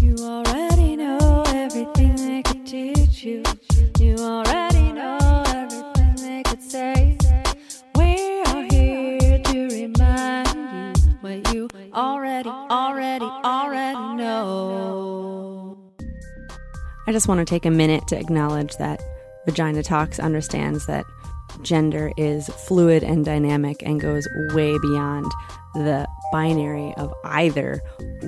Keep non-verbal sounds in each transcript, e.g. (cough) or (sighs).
You already know everything they could teach you. You already know everything they could say. We are here to remind you what you already, already, already know. I just want to take a minute to acknowledge that Vagina Talks understands that gender is fluid and dynamic and goes way beyond the binary of either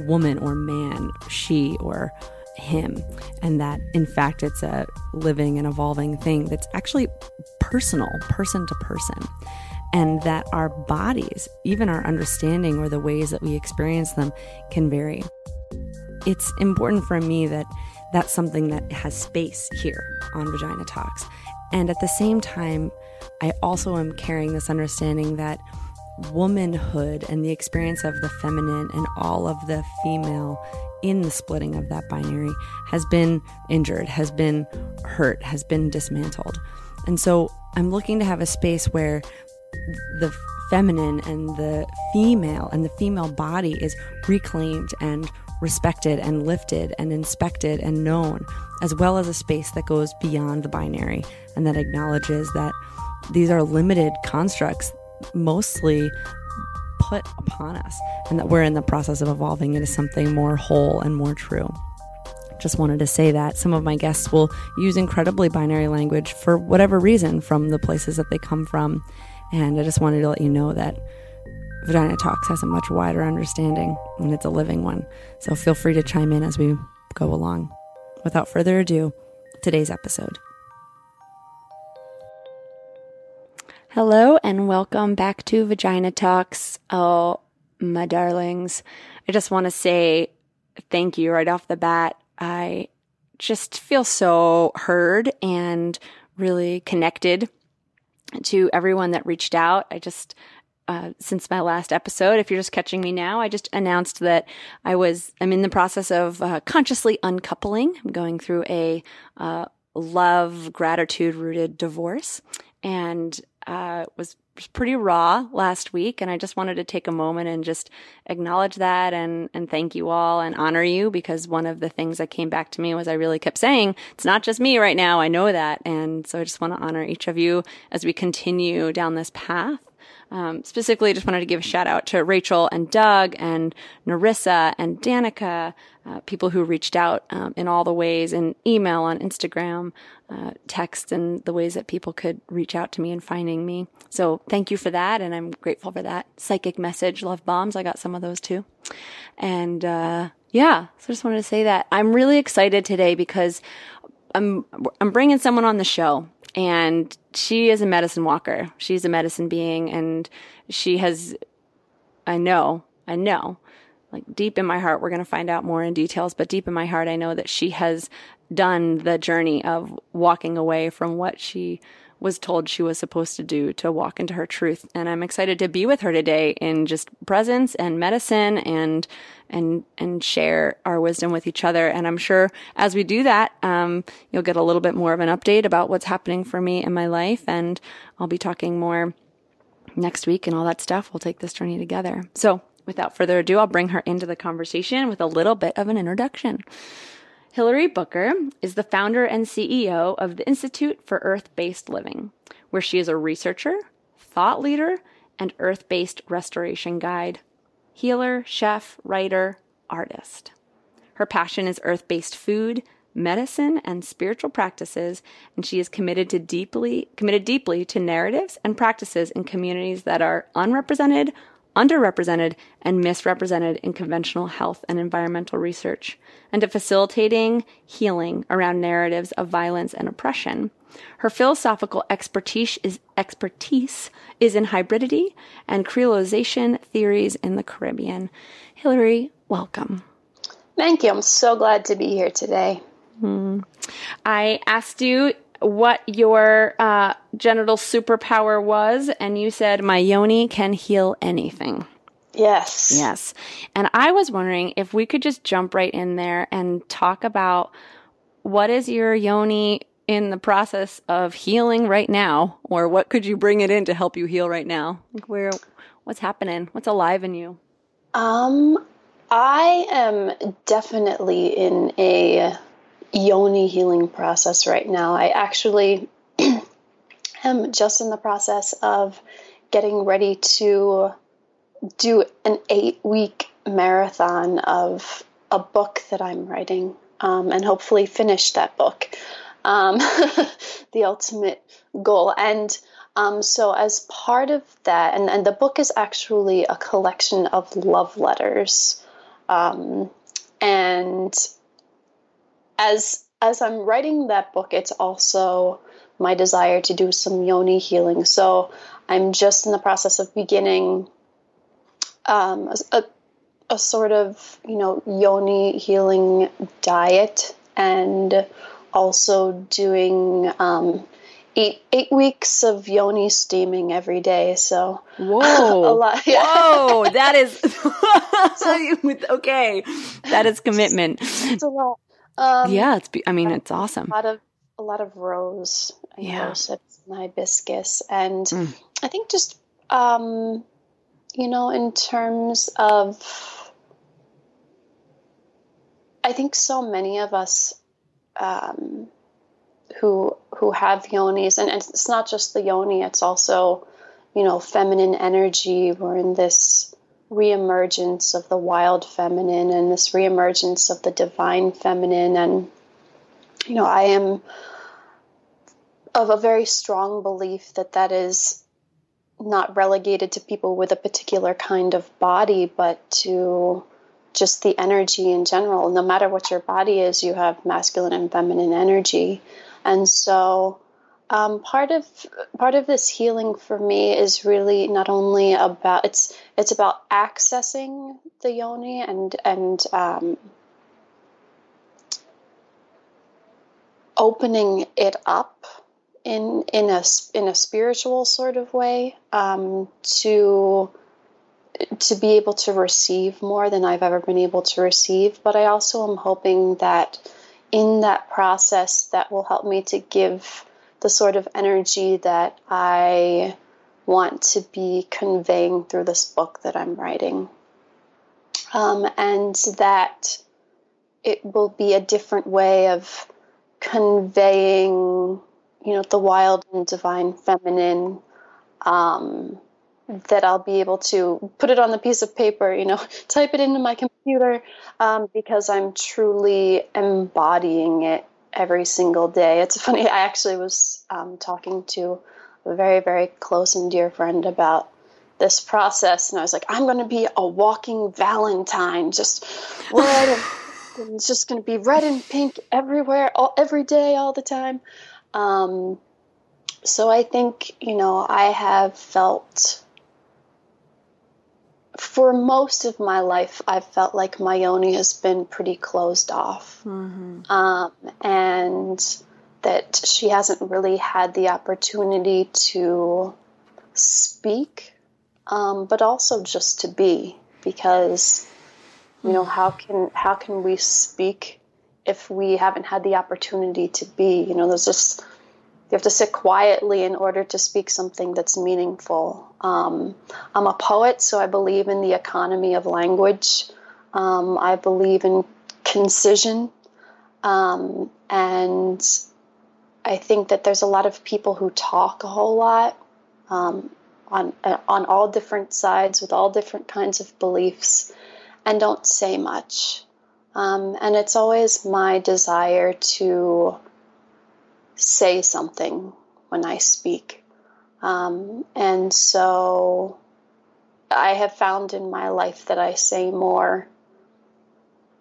woman or man, she or him, and that in fact it's a living and evolving thing that's actually personal, person to person, and that our bodies, even our understanding or the ways that we experience them, can vary. It's important for me that that's something that has space here on Vagina Talks. And at the same time, I also am carrying this understanding that womanhood and the experience of the feminine and all of the female in the splitting of that binary has been injured, has been hurt, has been dismantled. And so I'm looking to have a space where the feminine and the female and the female body is reclaimed and respected and lifted and inspected and known, as well as a space that goes beyond the binary and that acknowledges that these are limited constructs, mostly put upon us, and that we're in the process of evolving into something more whole and more true. Just wanted to say that some of my guests will use incredibly binary language for whatever reason from the places that they come from. And I just wanted to let you know that Vagina Talks has a much wider understanding and it's a living one. So feel free to chime in as we go along. Without further ado, today's episode. Hello and welcome back to Vagina Talks. Oh, my darlings. I just want to say thank you right off the bat. I just feel so heard and really connected to everyone that reached out. I just, uh, since my last episode, if you're just catching me now, I just announced that I was, I'm in the process of uh, consciously uncoupling. I'm going through a uh, love, gratitude rooted divorce. And uh, was pretty raw last week, and I just wanted to take a moment and just acknowledge that and and thank you all and honor you because one of the things that came back to me was I really kept saying it's not just me right now. I know that, and so I just want to honor each of you as we continue down this path. Um, specifically, just wanted to give a shout out to Rachel and Doug and Narissa and Danica, uh, people who reached out um, in all the ways in email, on Instagram, uh, text, and the ways that people could reach out to me and finding me. So thank you for that, and I'm grateful for that. Psychic message, love bombs. I got some of those too, and uh, yeah. So just wanted to say that I'm really excited today because I'm I'm bringing someone on the show and she is a medicine walker. She's a medicine being and she has I know, I know. Like deep in my heart we're going to find out more in details, but deep in my heart I know that she has done the journey of walking away from what she was told she was supposed to do to walk into her truth. And I'm excited to be with her today in just presence and medicine and and and share our wisdom with each other. And I'm sure as we do that, um, you'll get a little bit more of an update about what's happening for me in my life. And I'll be talking more next week and all that stuff. We'll take this journey together. So without further ado, I'll bring her into the conversation with a little bit of an introduction. Hilary Booker is the founder and CEO of the Institute for Earth Based Living, where she is a researcher, thought leader, and earth based restoration guide, healer, chef, writer, artist. Her passion is earth based food, medicine and spiritual practices, and she is committed to deeply committed deeply to narratives and practices in communities that are unrepresented, underrepresented, and misrepresented in conventional health and environmental research, and to facilitating healing around narratives of violence and oppression. Her philosophical expertise is, expertise is in hybridity and creolization theories in the Caribbean. Hillary, welcome. Thank you. I'm so glad to be here today. Hmm. I asked you what your uh, genital superpower was, and you said my yoni can heal anything. Yes. Yes. And I was wondering if we could just jump right in there and talk about what is your yoni in the process of healing right now, or what could you bring it in to help you heal right now? Like where, what's happening? What's alive in you? Um, I am definitely in a yoni healing process right now. I actually (clears throat) am just in the process of getting ready to do an eight week marathon of a book that I'm writing um, and hopefully finish that book. Um, (laughs) the ultimate goal. And um, so, as part of that, and, and the book is actually a collection of love letters. Um, and as as I'm writing that book, it's also my desire to do some yoni healing. So I'm just in the process of beginning um, a, a sort of you know yoni healing diet and also doing um, eight eight weeks of yoni steaming every day. So (laughs) whoa, a lot. Yeah. Whoa, that is (laughs) (laughs) okay. That is commitment. It's a lot. Um, yeah, it's. I mean, it's awesome. A lot of a lot of rose, yeah, rose and hibiscus, and mm. I think just um, you know, in terms of, I think so many of us um, who who have yonis, and, and it's not just the yoni; it's also, you know, feminine energy. We're in this reemergence of the wild feminine and this reemergence of the divine feminine, and you know, I am of a very strong belief that that is not relegated to people with a particular kind of body, but to just the energy in general. No matter what your body is, you have masculine and feminine energy, and so um, part of part of this healing for me is really not only about it's it's about accessing the yoni and and um, opening it up in in a in a spiritual sort of way um, to to be able to receive more than I've ever been able to receive. But I also am hoping that in that process, that will help me to give the sort of energy that I want to be conveying through this book that I'm writing. Um, and that it will be a different way of conveying, you know, the wild and divine feminine um, that I'll be able to put it on the piece of paper, you know, (laughs) type it into my computer um, because I'm truly embodying it every single day. It's (laughs) funny, I actually was um, talking to a very, very close and dear friend about this process, and I was like, I'm going to be a walking Valentine, just (laughs) red and, and it's just going to be red and pink everywhere, all, every day, all the time. Um, so I think, you know, I have felt for most of my life, I've felt like my yoni has been pretty closed off. Mm-hmm. Um, and that she hasn't really had the opportunity to speak, um, but also just to be. Because, you know, how can how can we speak if we haven't had the opportunity to be? You know, there's just you have to sit quietly in order to speak something that's meaningful. Um, I'm a poet, so I believe in the economy of language. Um, I believe in concision. Um, and I think that there's a lot of people who talk a whole lot um, on, on all different sides with all different kinds of beliefs and don't say much. Um, and it's always my desire to say something when I speak. Um, and so I have found in my life that I say more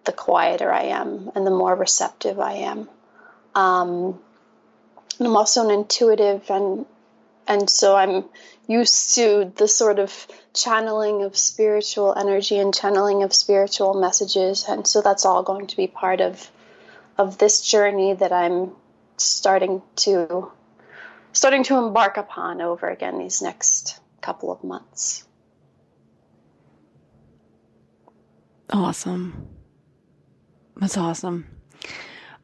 the quieter I am and the more receptive I am. Um, I'm also an intuitive and and so I'm used to the sort of channeling of spiritual energy and channeling of spiritual messages and so that's all going to be part of of this journey that I'm starting to starting to embark upon over again these next couple of months. Awesome. That's awesome.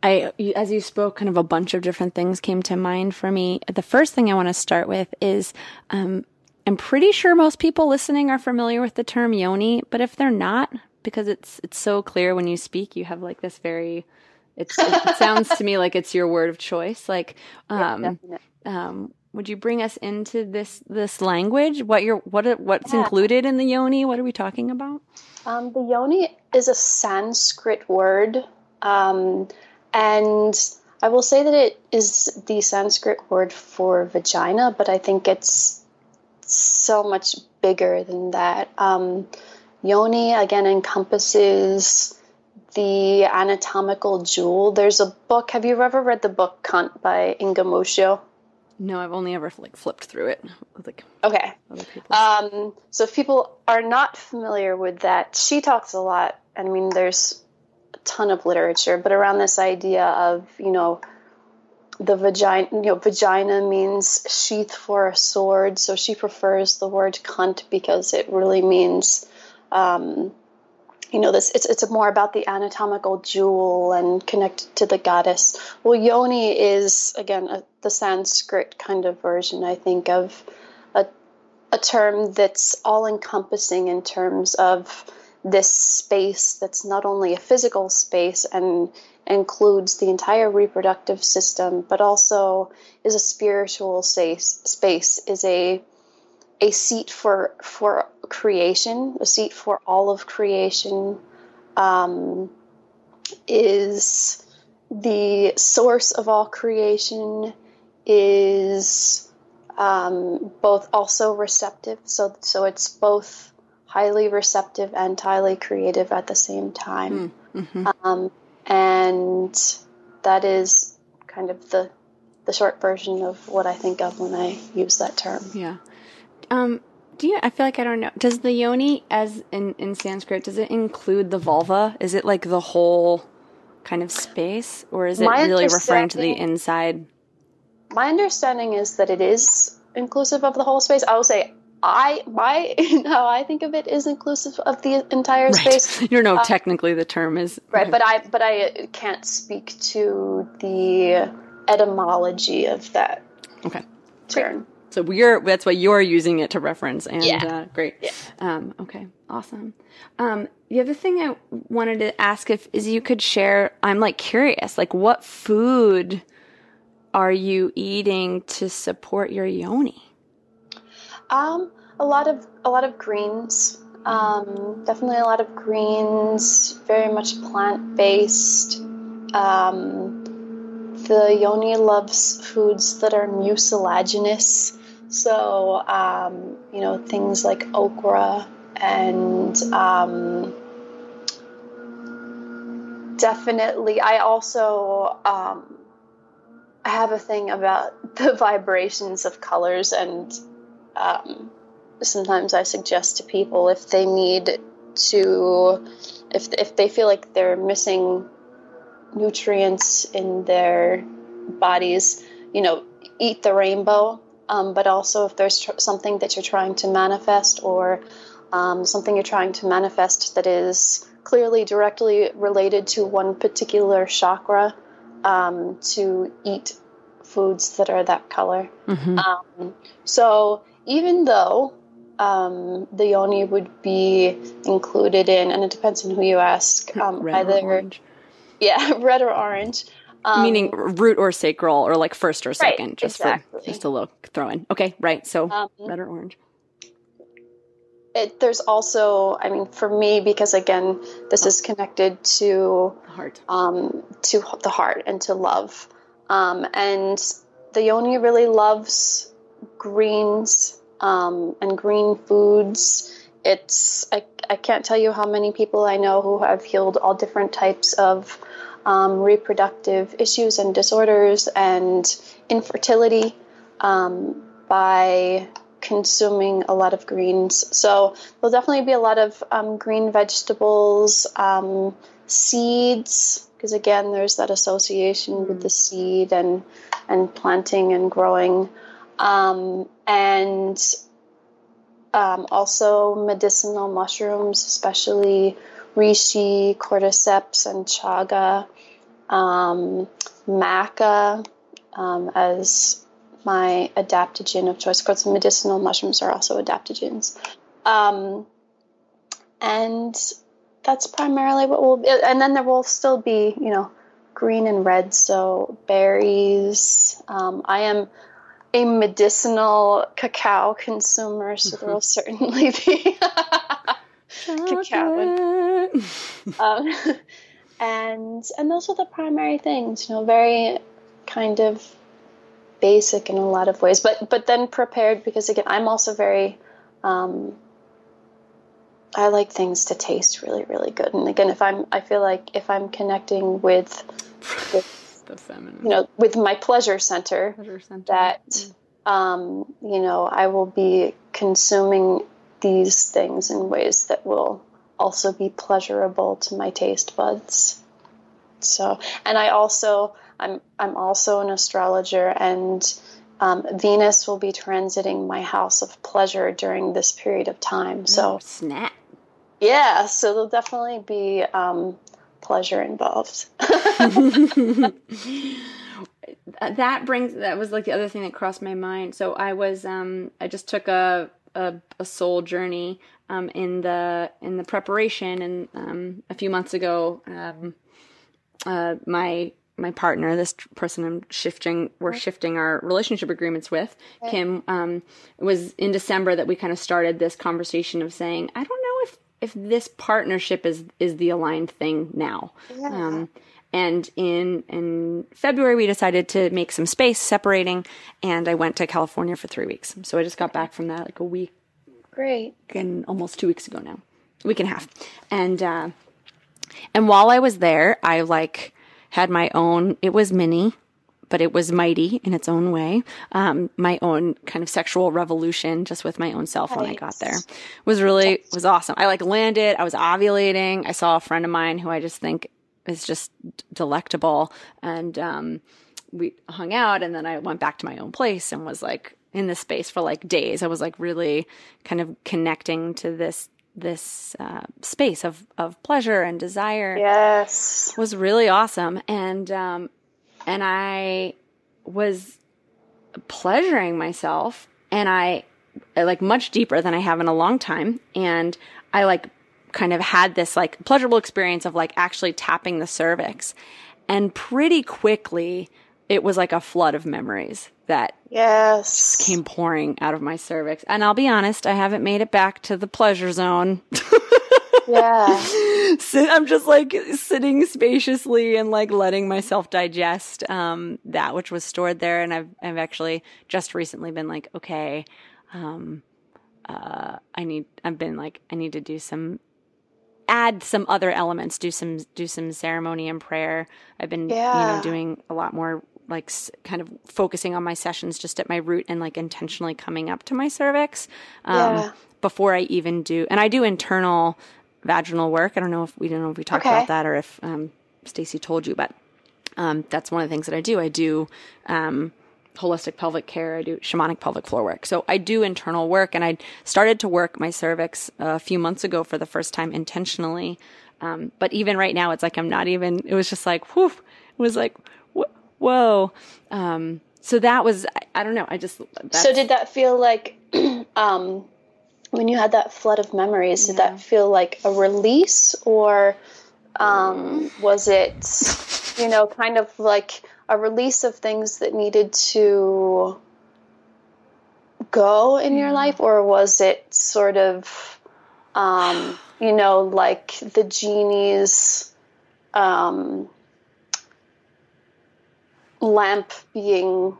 I, as you spoke, kind of a bunch of different things came to mind for me. The first thing I want to start with is, um, I'm pretty sure most people listening are familiar with the term yoni, but if they're not, because it's it's so clear when you speak, you have like this very, it sounds to me like it's your word of choice. Like, (laughs) um, yeah, um, would you bring us into this this language? What your what what's yeah. included in the yoni? What are we talking about? Um, the yoni is a Sanskrit word, um, and I will say that it is the Sanskrit word for vagina, but I think it's so much bigger than that. Um, yoni again encompasses the anatomical jewel. There's a book. Have you ever read the book Cunt by Inga Muscio? No, I've only ever like flipped through it. Like okay. Um, so if people are not familiar with that, she talks a lot. I mean, there's a ton of literature, but around this idea of you know the vagina. You know, vagina means sheath for a sword, so she prefers the word cunt because it really means. Um, you know this it's it's more about the anatomical jewel and connected to the goddess. Well yoni is again a, the sanskrit kind of version i think of a, a term that's all encompassing in terms of this space that's not only a physical space and includes the entire reproductive system but also is a spiritual space space is a a seat for for creation, a seat for all of creation, um, is the source of all creation, is um, both also receptive. So so it's both highly receptive and highly creative at the same time. Hmm, mm-hmm. Um, and that is kind of the the short version of what I think of when I use that term. Yeah. Um, do you? I feel like I don't know. Does the yoni, as in in Sanskrit, does it include the vulva? Is it like the whole kind of space, or is it my really referring to the inside? My understanding is that it is inclusive of the whole space. I will say I my (laughs) how I think of it is inclusive of the entire right. space. (laughs) You know, uh, technically the term is right, but I but I can't speak to the etymology of that. Okay. Term. So we're that's what you're using it to reference, and yeah. uh, great. Yeah. Um, okay, awesome. Um, the other thing I wanted to ask if is you could share. I'm like curious, like what food are you eating to support your yoni? Um, a lot of a lot of greens. Um, definitely a lot of greens. Very much plant based. Um, the yoni loves foods that are mucilaginous. So, um, you know, things like okra and um, definitely, I also um, have a thing about (laughs) the vibrations of colors, and um, sometimes I suggest to people if they need to, if if they feel like they're missing nutrients in their bodies, you know, eat the rainbow um, but also if there's tr- something that you're trying to manifest or um, something you're trying to manifest that is clearly directly related to one particular chakra, um, to eat foods that are that color. Mm-hmm. Um, so even though um, the yoni would be included in, and it depends on who you ask, (laughs) um, either (laughs) yeah, red or orange. Um, Meaning root or sacral or like first or second, right, just exactly. for just a little throw in. Okay, right. So um, red or orange. it, there's also, I mean, for me, because again, this is connected to heart, um, to the heart and to love. Um, and the yoni really loves greens um, and green foods. It's I, I can't tell you how many people I know who have healed all different types of um, reproductive issues and disorders and infertility um, by consuming a lot of greens. So there'll definitely be a lot of um, green vegetables, um, seeds, because again, there's that association mm. with the seed and and planting and growing, um, and um, also medicinal mushrooms, especially reishi, cordyceps, and chaga, um, maca um, as my adaptogen of choice. Of course, medicinal mushrooms are also adaptogens. Um, and that's primarily what will be. And then there will still be, you know, green and red, so berries. Um, I am a medicinal cacao consumer, so there will certainly be (laughs) cacao. um, (laughs) and and those are the primary things, you know, very kind of basic in a lot of ways, but but then prepared because again, I'm also very um, I like things to taste really, really good. And again, if I'm, I feel like if I'm connecting with, with (laughs) the feminine, you know, with my pleasure center, pleasure center. that, mm. um, you know, I will be consuming these things in ways that will also be pleasurable to my taste buds. So, and I also, I'm, I'm also an astrologer and, um, Venus will be transiting my house of pleasure during this period of time. So, oh, snap. Yeah, so there'll definitely be um, pleasure involved. (laughs) that brings that was like the other thing that crossed my mind. So I was um, I just took a a, a soul journey um, in the in the preparation, and um, a few months ago, um, uh, my my partner, this person I'm shifting, we're shifting our relationship agreements with, Kim, um, it was in December that we kind of started this conversation of saying, I don't know if if this partnership is is the aligned thing now. Yeah. And in in February we decided to make some space separating and I went to California for 3 weeks. So I just got back from that like a week great and almost 2 weeks ago now. A week and a half. And uh and while I was there, I like had my own it was mini but it was mighty in its own way. Um, my own kind of sexual revolution just with my own self nice. when I got there it was really was awesome. I like landed. I was ovulating. I saw a friend of mine who I just think is just delectable, and um, we hung out. And then I went back to my own place and was like in this space for like days. I was like really kind of connecting to this this uh, space of of pleasure and desire. Yes, was really awesome. And um, and I was pleasuring myself and I like much deeper than I have in a long time. And I like kind of had this like pleasurable experience of like actually tapping the cervix. And pretty quickly, it was like a flood of memories that yes just came pouring out of my cervix. And I'll be honest, I haven't made it back to the pleasure zone. (laughs) Yeah. Sit, I'm just like sitting spaciously and like letting myself digest um, that which was stored there. And I've I've actually just recently been like, okay, um, uh, I need. I've been like, I need to do some add some other elements do some do some ceremony and prayer i've been yeah. you know doing a lot more like kind of focusing on my sessions just at my root and like intentionally coming up to my cervix um, yeah. before i even do and i do internal vaginal work. I don't know if we don't know if we talked okay. about that or if um, Stacy told you, but um, that's one of the things that I do. I do um, holistic pelvic care. I do shamanic pelvic floor work. So I do internal work, and I started to work my cervix a few months ago for the first time intentionally. Um, but even right now, it's like I'm not even. It was just like whoo. It was like whoa. Um, so that was I, I, don't know. I just so did that feel like (clears throat) um, when you had that flood of memories, did that feel like a release or um, was it, you know, kind of like a release of things that needed to go in your life, or was it sort of Um, you know, like the genie's um, lamp being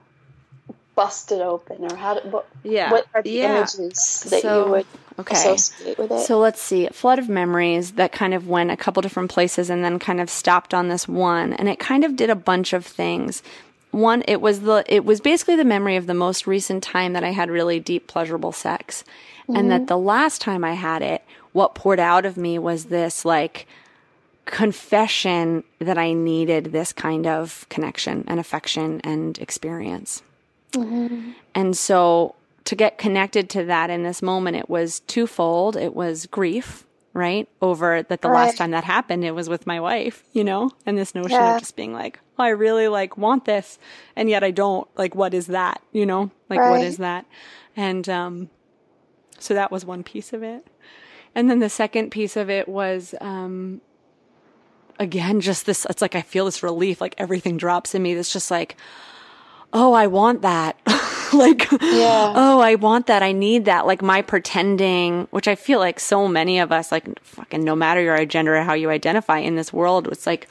busted open, or how? Do, what, Yeah, what are the yeah. images that So, you would okay. associate with it? So let's see. Flood of memories that kind of went a couple different places and then kind of stopped on this one. And it kind of did a bunch of things. One, it was the it was basically the memory of the most recent time that I had really deep pleasurable sex. And that mm-hmm. the last time I had it, what poured out of me was this like confession that I needed this kind of connection and affection and experience. Mm-hmm. And so to get connected to that in this moment, it was twofold. It was grief, right? Over that the last time that happened, it was with my wife, you know, and this notion Yeah. of just being like, oh, I really like want this. And yet I don't like, what is that? You know, like, what Right. is that? And, um, so that was one piece of it. And then the second piece of it was, um, again, just this, it's like I feel this relief, like everything drops in me. That's just like, oh, I want that. (laughs) (laughs) like, Yeah. oh, I want that. I need that. Like my pretending, which I feel like so many of us, like fucking no matter your gender or how you identify in this world, it's like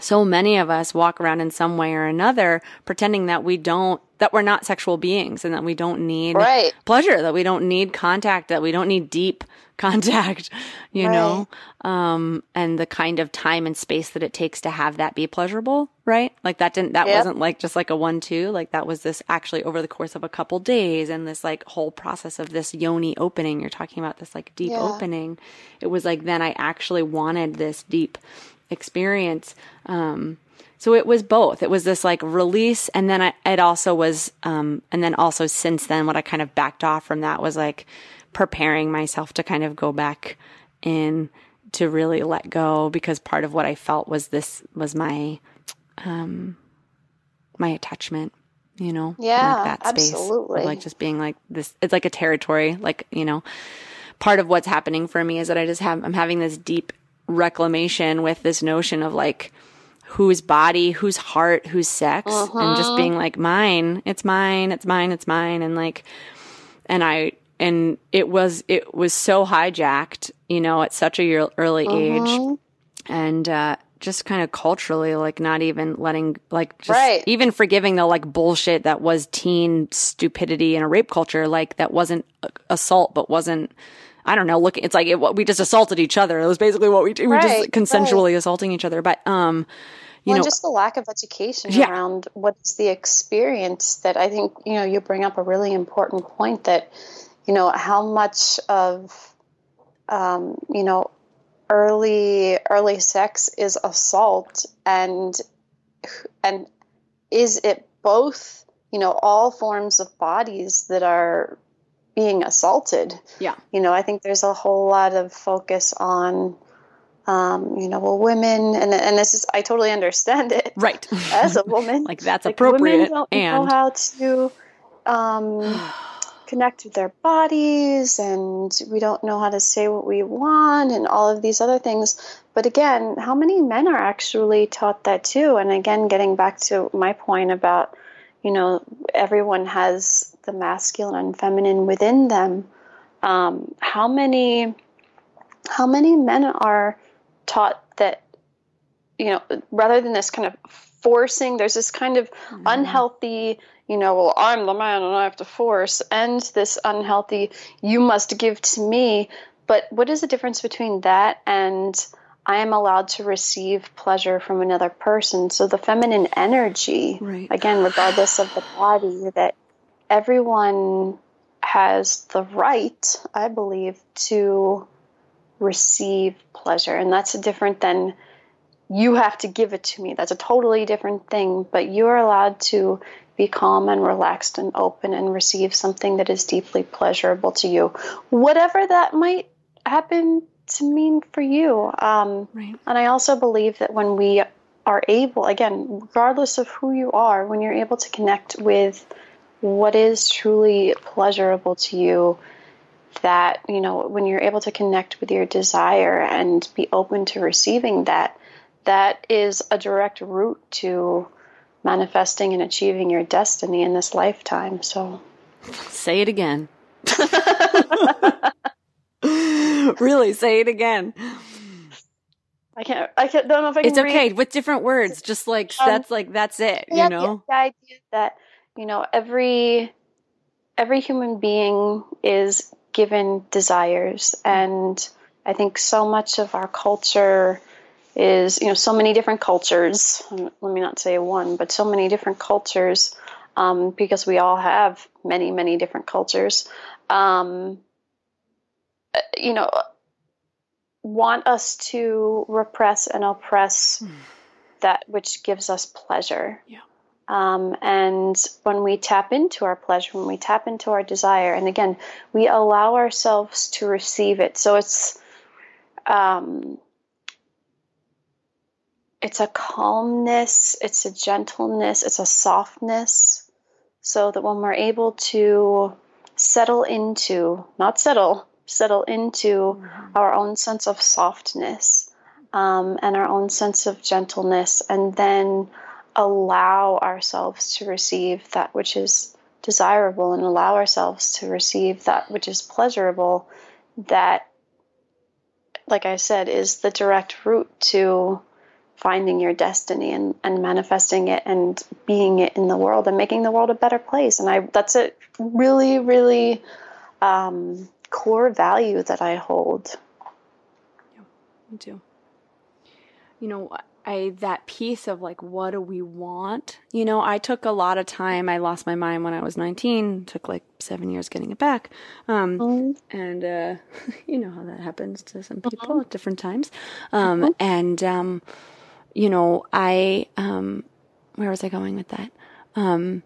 so many of us walk around in some way or another pretending that we don't, that we're not sexual beings and that we don't need Right. pleasure, that we don't need contact, that we don't need deep (laughs) contact, you know, um, and the kind of time and space that it takes to have that be pleasurable, right? Like that didn't, that Yep. wasn't like just like a one, two, like that was this actually over the course of a couple days and this like whole process of this yoni opening. You're talking about this like deep Yeah. opening. It was like then I actually wanted this deep experience. Um, so it was both. It was this like release, and then I, it also was, um, and then also since then, what I kind of backed off from that was like preparing myself to kind of go back in to really let go because part of what I felt was this was my, um, my attachment. You know, Yeah, like that space, absolutely. like just being like this. It's like a territory, like you know, part of what's happening for me is that I just have I'm having this deep reclamation with this notion of like whose body, whose heart, whose sex, and Uh-huh. just being like mine, it's mine, it's mine, it's mine, and like, and I and it was it was so hijacked, you know, at such a year, early Uh-huh. age, and uh, just kind of culturally, like not even letting like just Right. even forgiving the like bullshit that was teen stupidity in a rape culture, like that wasn't uh, assault, but wasn't. I don't know. Look, it's like it, we just assaulted each other. It was basically what we did. We were just Right, consensually assaulting each other. But um, you well, know, just the lack of education Yeah. around what's the experience that I think you know you bring up a really important point that you know how much of um, you know early early sex is assault and and is it both you know all forms of bodies that are being assaulted yeah, you know, I think there's a whole lot of focus on, um, you know, well, women, and and this is I totally understand it right. (laughs) as a woman. (laughs) like that's Like, appropriate. Women don't and know how to um, (sighs) connect with their bodies, and we don't know how to say what we want, and all of these other things. But again, how many men are actually taught that too? And again, getting back to my point about, you know, everyone has the masculine and feminine within them. Um, how many, how many men are taught that you know, rather than this kind of forcing, there's this kind of unhealthy, you know, well, I'm the man and I have to force, and this unhealthy, you must give to me. But what is the difference between that and I am allowed to receive pleasure from another person? So the feminine energy, Right. again, regardless of the body, that everyone has the right, I believe, to receive pleasure. And that's different than you have to give it to me. That's a totally different thing. But you're allowed to be calm and relaxed and open and receive something that is deeply pleasurable to you, whatever that might happen to mean for you. Um, Right. and I also believe that when we are able, again, regardless of who you are, when you're able to connect with what is truly pleasurable to you, that, you know, when you're able to connect with your desire and be open to receiving that, that is a direct route to manifesting and achieving your destiny in this lifetime. So, Say it again. (laughs) really, say it again. I can't. I can't. Don't know if I can. It's okay read. with different words. Just like Um, that's like that's it. Yeah, You know. the idea that you know every every human being is given desires, and I think so much of our culture is you know so many different cultures. Let me not say one, but so many different cultures, um, because we all have many many different cultures. Um, you know, want us to repress and oppress that which gives us pleasure. Yeah. Um, and when we tap into our pleasure, when we tap into our desire, and again, we allow ourselves to receive it. So it's um, it's a calmness, it's a gentleness, it's a softness, so that when we're able to settle into, not settle, settle into our own sense of softness um, and our own sense of gentleness, and then allow ourselves to receive that which is desirable and allow ourselves to receive that which is pleasurable, that, like I said, is the direct route to finding your destiny and, and manifesting it and being it in the world and making the world a better place. And I that's a really, really um, core value that I hold. Yeah, me too. You know, I that piece of like, what do we want? You know, I took a lot of time. I lost my mind when I was 19. Took like seven years getting it back. Um, and uh, (laughs) you know how that happens to some people at different times. Um, and um, you know, I um, where was I going with that? Um,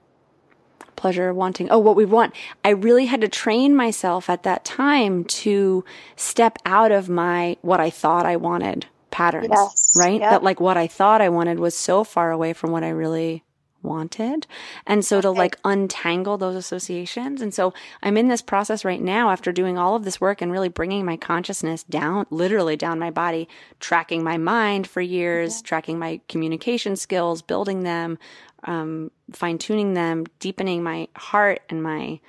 pleasure, wanting. Oh, what we want. I really had to train myself at that time to step out of my what I thought I wanted patterns, Yes, right? yep. That like what I thought I wanted was so far away from what I really wanted. And so to Okay. like untangle those associations. And so I'm in this process right now after doing all of this work and really bringing my consciousness down, literally down my body, tracking my mind for years, tracking my communication skills, building them, um, fine tuning them, deepening my heart and my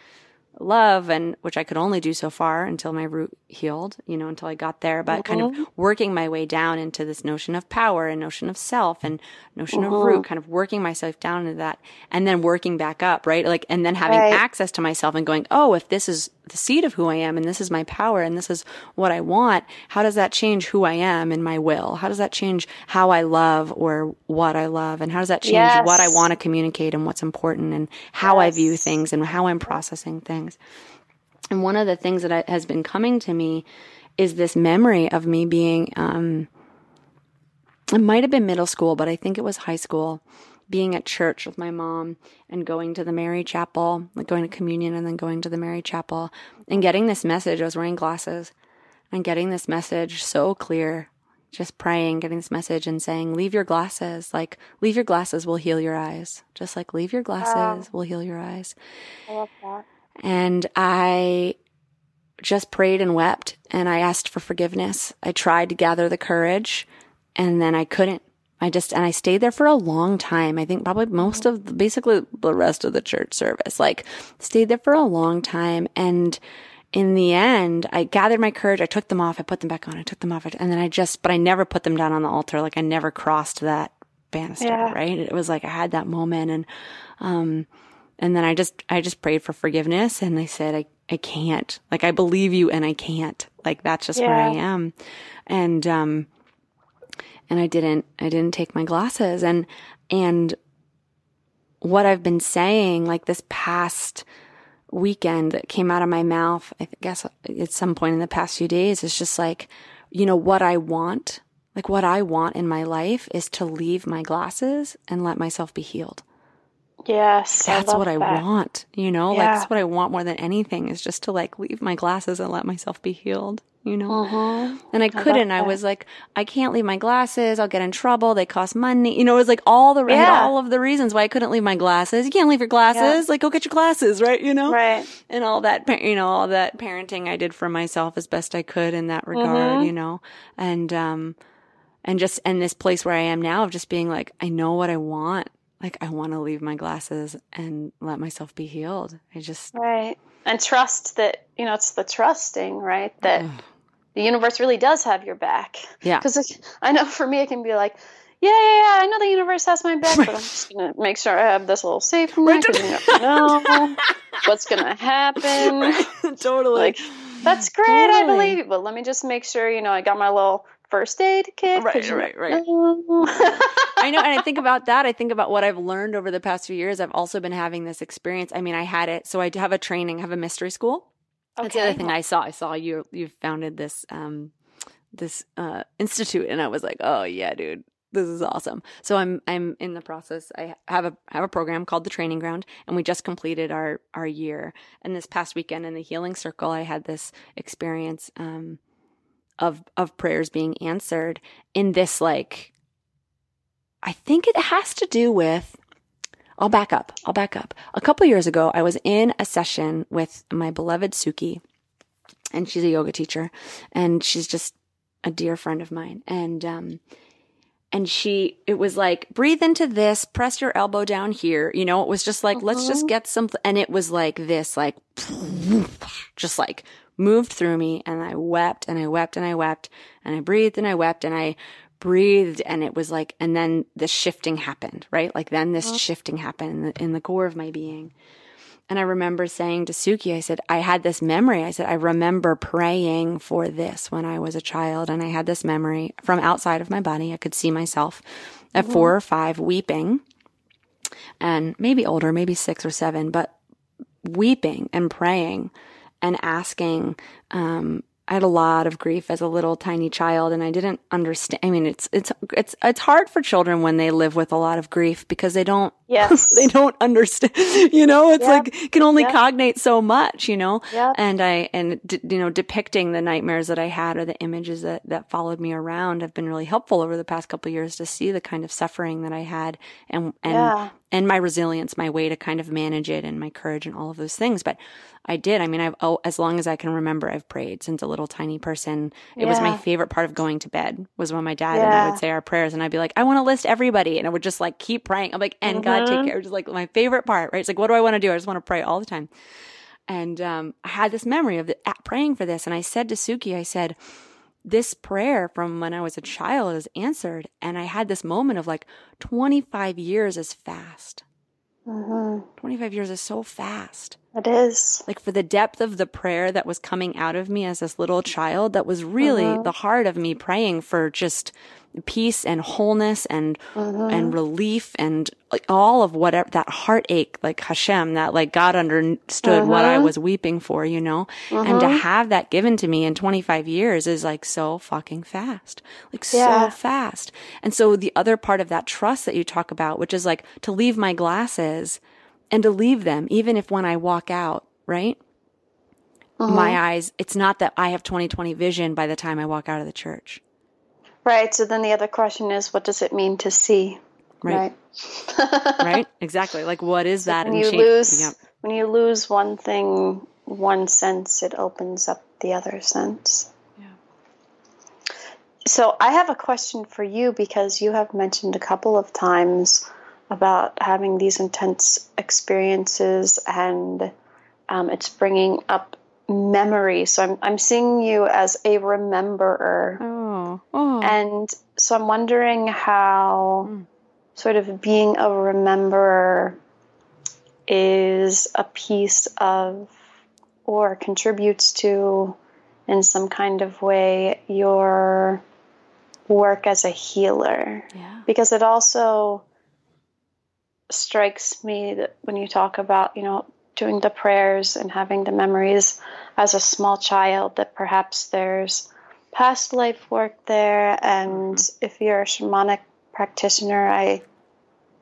love and which I could only do so far until my root healed, you know, until I got there, but kind of working my way down into this notion of power and notion of self and notion of root, uh-huh. kind of working myself down into that and then working back up, right? Like, and then having Right. access to myself and going, oh, if this is the seed of who I am and this is my power and this is what I want, how does that change who I am and my will? How does that change how I love or what I love? And how does that change what I want to communicate and what's important and how I view things and how I'm processing things? And one of the things that I, has been coming to me is this memory of me being, um, it might have been middle school, but I think it was high school, being at church with my mom and going to the Mary Chapel, like going to communion and then going to the Mary Chapel and getting this message. I was wearing glasses and getting this message so clear, just praying, getting this message and saying, leave your glasses, like, leave your glasses We'll heal your eyes. Just like, leave your glasses We'll heal your eyes. I love that. And I just prayed and wept and I asked for forgiveness. I tried to gather the courage and then I couldn't. I just, and I stayed there for a long time. I think probably most of, basically the rest of the church service, like stayed there for a long time. And in the end, I gathered my courage. I took them off. I put them back on. I took them off. And then I just, but I never put them down on the altar. Like I never crossed that banister, Yeah. right? It was like I had that moment and, um, and then I just, I just prayed for forgiveness and I said, I, I can't, like, I believe you and I can't, like, that's just where I am. And, um, and I didn't, I didn't take my glasses. And, and what I've been saying, like this past weekend that came out of my mouth, I guess at some point in the past few days is just like, you know, what I want, like what I want in my life is to leave my glasses and let myself be healed Yes, that's love what I that. want, you know? Like that's what I want more than anything is just to like leave my glasses and let myself be healed, you know? Mhm. And I couldn't. I that. was like, I can't leave my glasses. I'll get in trouble. They cost money. You know, it was like all the Yeah. all of the reasons why I couldn't leave my glasses. You can't leave your glasses. Like go get your glasses, right? You know? Right. And all that, you know, all that parenting I did for myself as best I could in that regard, Mhm. you know? And um and just and this place where I am now of just being like, I know what I want. Like I want to leave my glasses and let myself be healed. I just Right. and trust that you know it's the trusting right that the universe really does have your back Yeah. because i know for me it can be like yeah, yeah, yeah, I know the universe has my back, but I'm (laughs) just gonna make sure I have this little safety net because you never (laughs) know what's gonna happen. (laughs) totally. Like, that's great, I believe you, but let me just make sure you know I got my little first aid kit. Right, right, right. I know, and I think about that. I think about what I've learned over the past few years. I've also been having this experience. I mean, I had it. So I have a training, have a mystery school. That's the other thing I saw. I saw you you founded this um this uh institute and I was like, "Oh yeah, dude. This is awesome." So I'm I'm in the process. I have a have a program called the Training Ground and we just completed our our year. And this past weekend in the Healing Circle, I had this experience um of of prayers being answered in this like I think it has to do with I'll back up. I'll back up. A couple years ago, I was in a session with my beloved Suki, and she's a yoga teacher, and she's just a dear friend of mine. And um, and she, it was like, breathe into this, press your elbow down here. You know, it was just like, let's just get some, and it was like this, like, just like moved through me, and I wept and I wept and I wept, and I breathed and I wept, and I breathed and it was like and then the shifting happened right? Like then this shifting happened in the, in the core of my being. And i remember saying to suki i said i had this memory. I said i remember praying for this when i was a child. And i had this memory from outside of my body. I could see myself at four or five weeping and maybe older maybe six or seven but weeping and praying and asking um I had a lot of grief as a little tiny child and I didn't understand I mean it's it's it's it's hard for children when they live with a lot of grief because they don't Yes. (laughs) they don't understand you know it's like can only cognate so much you know Yep. and I and d- you know depicting the nightmares that I had or the images that that followed me around have been really helpful over the past couple of years to see the kind of suffering that I had and and Yeah. and my resilience, my way to kind of manage it, and my courage, and all of those things. But I did. I mean, I've oh, as long as I can remember, I've prayed since a little tiny person. It was my favorite part of going to bed was when my dad and I would say our prayers, and I'd be like, I want to list everybody, and I would just like keep praying. I'm like, and God take care. Just like my favorite part, right? It's like, what do I want to do? I just want to pray all the time. And um, I had this memory of the, praying for this, and I said to Suki, I said, this prayer from when I was a child is answered. And I had this moment of like, 25 years is fast. hmm 25 years is so fast. It is. Like for the depth of the prayer that was coming out of me as this little child, that was really the heart of me praying for just peace and wholeness and mm-hmm. and relief and like all of whatever that heartache, like Hashem, that like God understood what I mm-hmm. was weeping for, you know, and to mm-hmm. have that given to me in 25 years is like so fucking fast, like so fast. And so the other part of that trust that you talk about, which is like to leave my glasses and to leave them, even if when I walk out, right? My eyes, it's not that I have 2020 vision by the time I walk out of the church. Right. So then the other question is, what does it mean to see? Right. Right? (laughs) exactly. Like, what is that? When you shape? lose, Yeah. when you lose one thing, one sense, it opens up the other sense. Yeah. So I have a question for you because you have mentioned a couple of times about having these intense experiences and um, it's bringing up memory. So I'm I'm seeing you as a rememberer. Oh, oh. And so I'm wondering how Mm. sort of being a rememberer is a piece of or contributes to in some kind of way your work as a healer yeah. because it also strikes me that when you talk about you know doing the prayers and having the memories as a small child that perhaps there's past life work there and if you're a shamanic practitioner i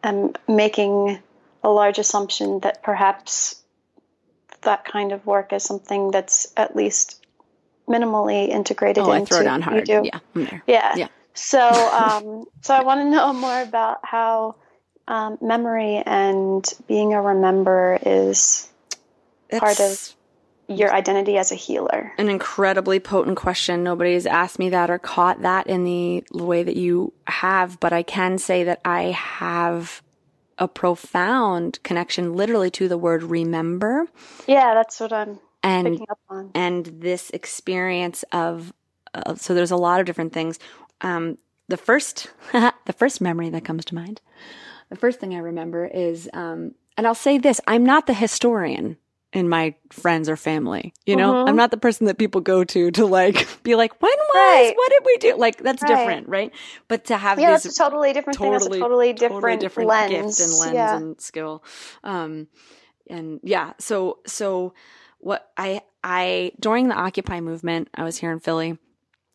am making a large assumption that perhaps that kind of work is something that's at least minimally integrated Oh, into I throw down you hard. do. Yeah. I'm there. Yeah. Yeah. So, um, so I want to know more about how um, memory and being a remember is part of your identity as a healer. an incredibly potent question. Nobody's asked me that or caught that in the way that you have, but I can say that I have a profound connection literally to the word remember. Yeah, that's what I'm. and picking up on. and this experience of uh, so there's a lot of different things um, the first (laughs) the first memory that comes to mind the first thing i remember is um, and i'll say this i'm not the historian in my friends or family you know Mhm. i'm not the person that people go to to like (laughs) be like when was Right. what did we do like that's Right. different right but to have Yeah, these that's a totally different thing. That's a totally different, different lens. gift and lens yeah. and skill. Um, and yeah, so so what I I during the Occupy movement, I was here in Philly,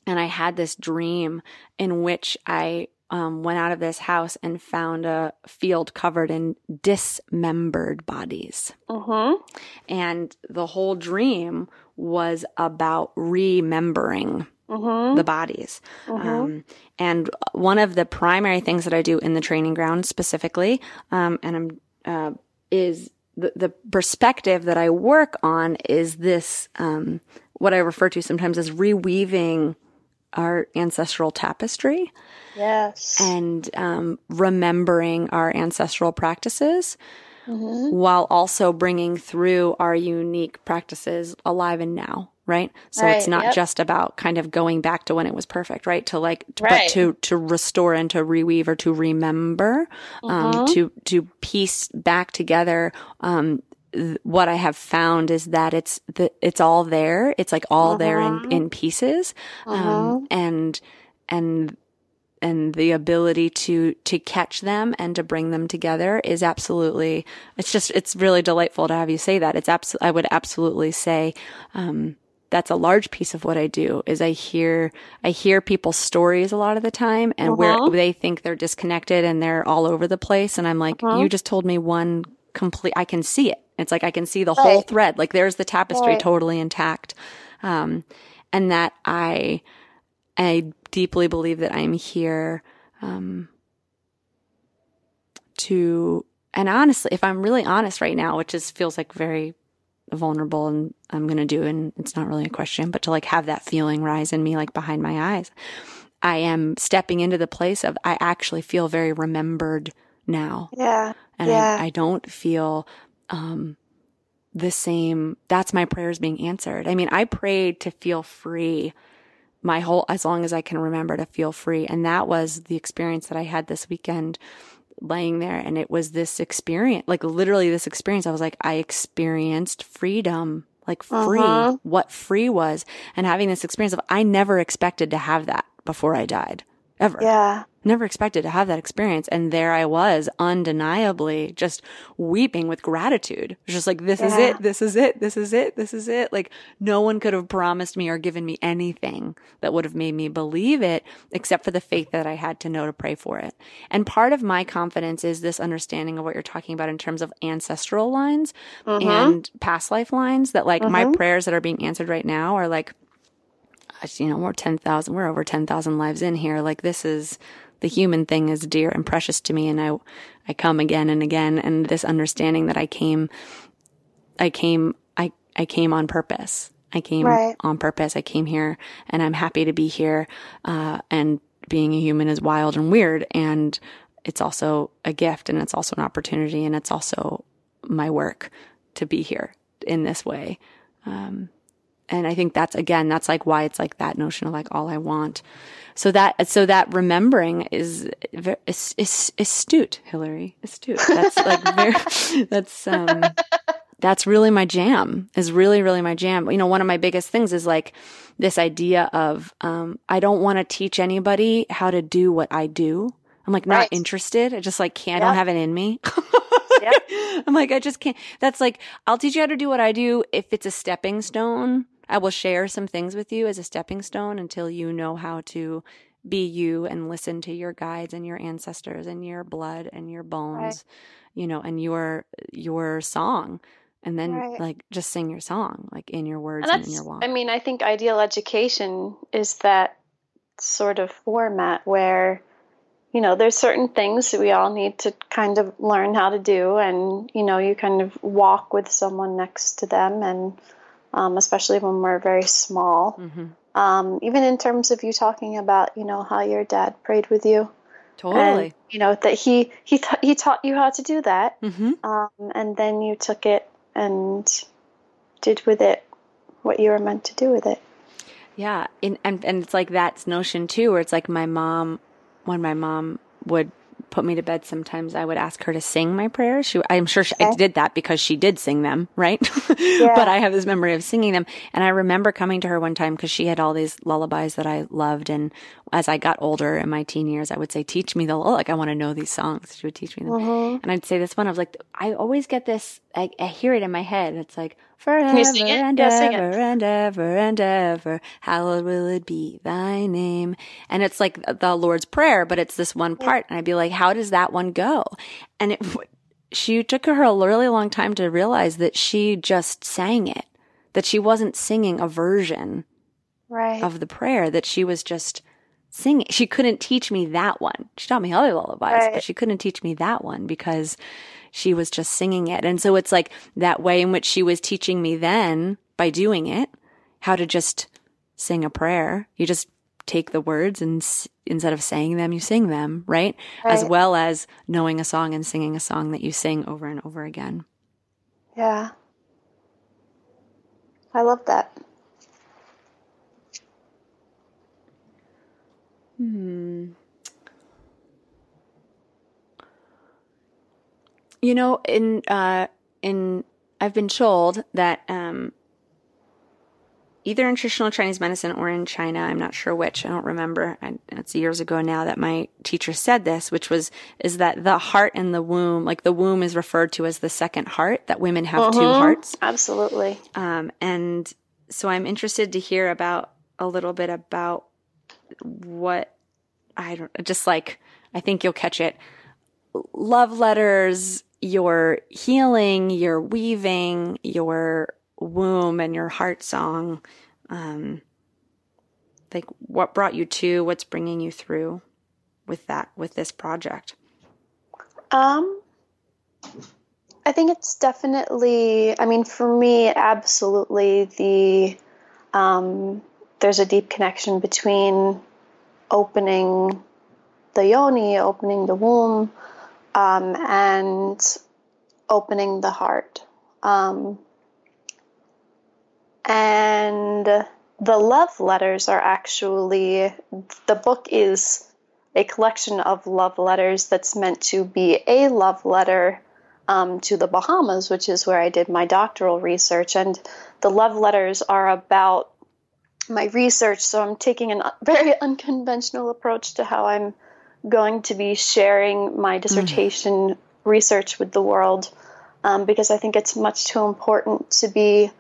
and I had this dream in which I um, went out of this house and found a field covered in dismembered bodies. mm-hmm. And the whole dream was about remembering Mm-hmm. the bodies. Mhm. Um, and one of the primary things that I do in the training ground specifically, um, and I'm, uh, is the, the perspective that I work on is this, um, what I refer to sometimes as reweaving our ancestral tapestry Yes. and um, remembering our ancestral practices Mhm. while also bringing through our unique practices alive and now right so it's not yep. just about kind of going back to when it was perfect right to like to, Right. but to to restore and to reweave or to remember um Mhm. to to piece back together um th- what I have found is that it's the it's all there. It's like all there in Mhm. in pieces, um, Mhm. and and and the ability to to catch them and to bring them together is absolutely it's just it's really delightful to have you say that it's abs- i would absolutely say um that's a large piece of what i do is i hear i hear people's stories a lot of the time and where Mhm. they think they're disconnected and they're all over the place and i'm like Mhm. you just told me one complete i can see it it's like i can see the whole thread like there's the tapestry Right. totally intact um and that i I deeply believe that I'm here um, to, and honestly, if I'm really honest right now, which is feels like very vulnerable, and I'm gonna do, and it's not really a question, but to like have that feeling rise in me, like behind my eyes, I am stepping into the place of I actually feel very remembered now, Yeah. and Yeah. I, I don't feel um, the same. That's my prayers being answered. I mean, I prayed to feel free my whole as long as I can remember to feel free, and that was the experience that I had this weekend laying there and it was this experience like literally this experience i was like i experienced freedom like free Uh-huh. what free was and having this experience of i never expected to have that before i died ever Yeah. never expected to have that experience. And there I was undeniably just weeping with gratitude. It was just like, this is it. This is it. This is it. This is it. Like no one could have promised me or given me anything that would have made me believe it except for the faith that I had to know to pray for it. And part of my confidence is this understanding of what you're talking about in terms of ancestral lines Mhm. and past life lines that like my Mhm. prayers that are being answered right now are like, you know, we're 10,000, we're over 10,000 lives in here. Like this is, the human thing is dear and precious to me. And I, I come again and again. And this understanding that I came, I came, I, I came on purpose. I came Right. on purpose. I came here and I'm happy to be here. Uh, and being a human is wild and weird. And it's also a gift and it's also an opportunity and it's also my work to be here in this way. Um, and I think that's again, that's like why it's like that notion of like all I want. So that, so that remembering is, very, is, is astute, Hillary, astute. That's like (laughs) very, that's, um, that's really my jam is really, really my jam. You know, one of my biggest things is like this idea of, um, I don't want to teach anybody how to do what I do. I'm like not Right. interested. I just like can't, I don't have it in me. (laughs) Yep. I'm like, I just can't. That's like, I'll teach you how to do what I do if it's a stepping stone. I will share some things with you as a stepping stone until you know how to be you and listen to your guides and your ancestors and your blood and your bones, you know, and your your song. And then Right. like just sing your song, like in your words And and, in your walk. I mean, I think ideal education is that sort of format where, you know, there's certain things that we all need to kind of learn how to do, and you know, you kind of walk with someone next to them, and um, especially when we're very small. hmm Um, even in terms of you talking about, you know, how your dad prayed with you, Totally. and you know that he he th- he taught you how to do that, hmm um, and then you took it and did with it what you were meant to do with it. Yeah, and and, and it's like that notion too, where it's like my mom, when my mom would put me to bed, sometimes I would ask her to sing my prayers. She, I'm sure she, I did that because she did sing them, right? (laughs) Yeah. but I have this memory of singing them. And I remember coming to her one time because she had all these lullabies that I loved. And as I got older in my teen years, I would say, teach me the, like, I want to know these songs. She would teach me them. Mm-hmm. And I'd say this one, I was like, I always get this, I, I hear it in my head. It's like, forever and yeah, ever and ever and ever, hallowed will it be thy name. And it's like the Lord's Prayer, but it's this one part. And I'd be like, how does that one go? And it, she took her a really long time to realize that she just sang it, that she wasn't singing a version right. of the prayer, that she was just singing. She couldn't teach me that one. She taught me other lullabies, right. but she couldn't teach me that one because she was just singing it. And so it's like that way in which she was teaching me then by doing it, how to just sing a prayer. You just take the words and s- instead of saying them, you sing them, right? right? As well as knowing a song and singing a song that you sing over and over again. Yeah. I love that. Hmm. You know, in uh, in I've been told that um, either in traditional Chinese medicine or in China, I'm not sure which. I don't remember. I, it's years ago now that my teacher said this, which was is that the heart and the womb, like the womb, is referred to as the second heart. That women have uh-huh. two mm-hmm. hearts. Absolutely. Um, and so I'm interested to hear about a little bit about what I don't just like. I think you'll catch it. Love letters your healing, your weaving, your womb, and your heart song. Um, like what brought you to, what's bringing you through with that, with this project? Um, I think it's definitely, I mean, for me, absolutely the, um, there's a deep connection between opening the yoni, opening the womb, um, and opening the heart. Um, and the love letters are actually, the book is a collection of love letters that's meant to be a love letter um, to the Bahamas, which is where I did my doctoral research. And the love letters are about my research, so I'm taking a very (laughs) unconventional approach to how I'm going to be sharing my mm. dissertation mm. research with the world um, because I think it's much too important to be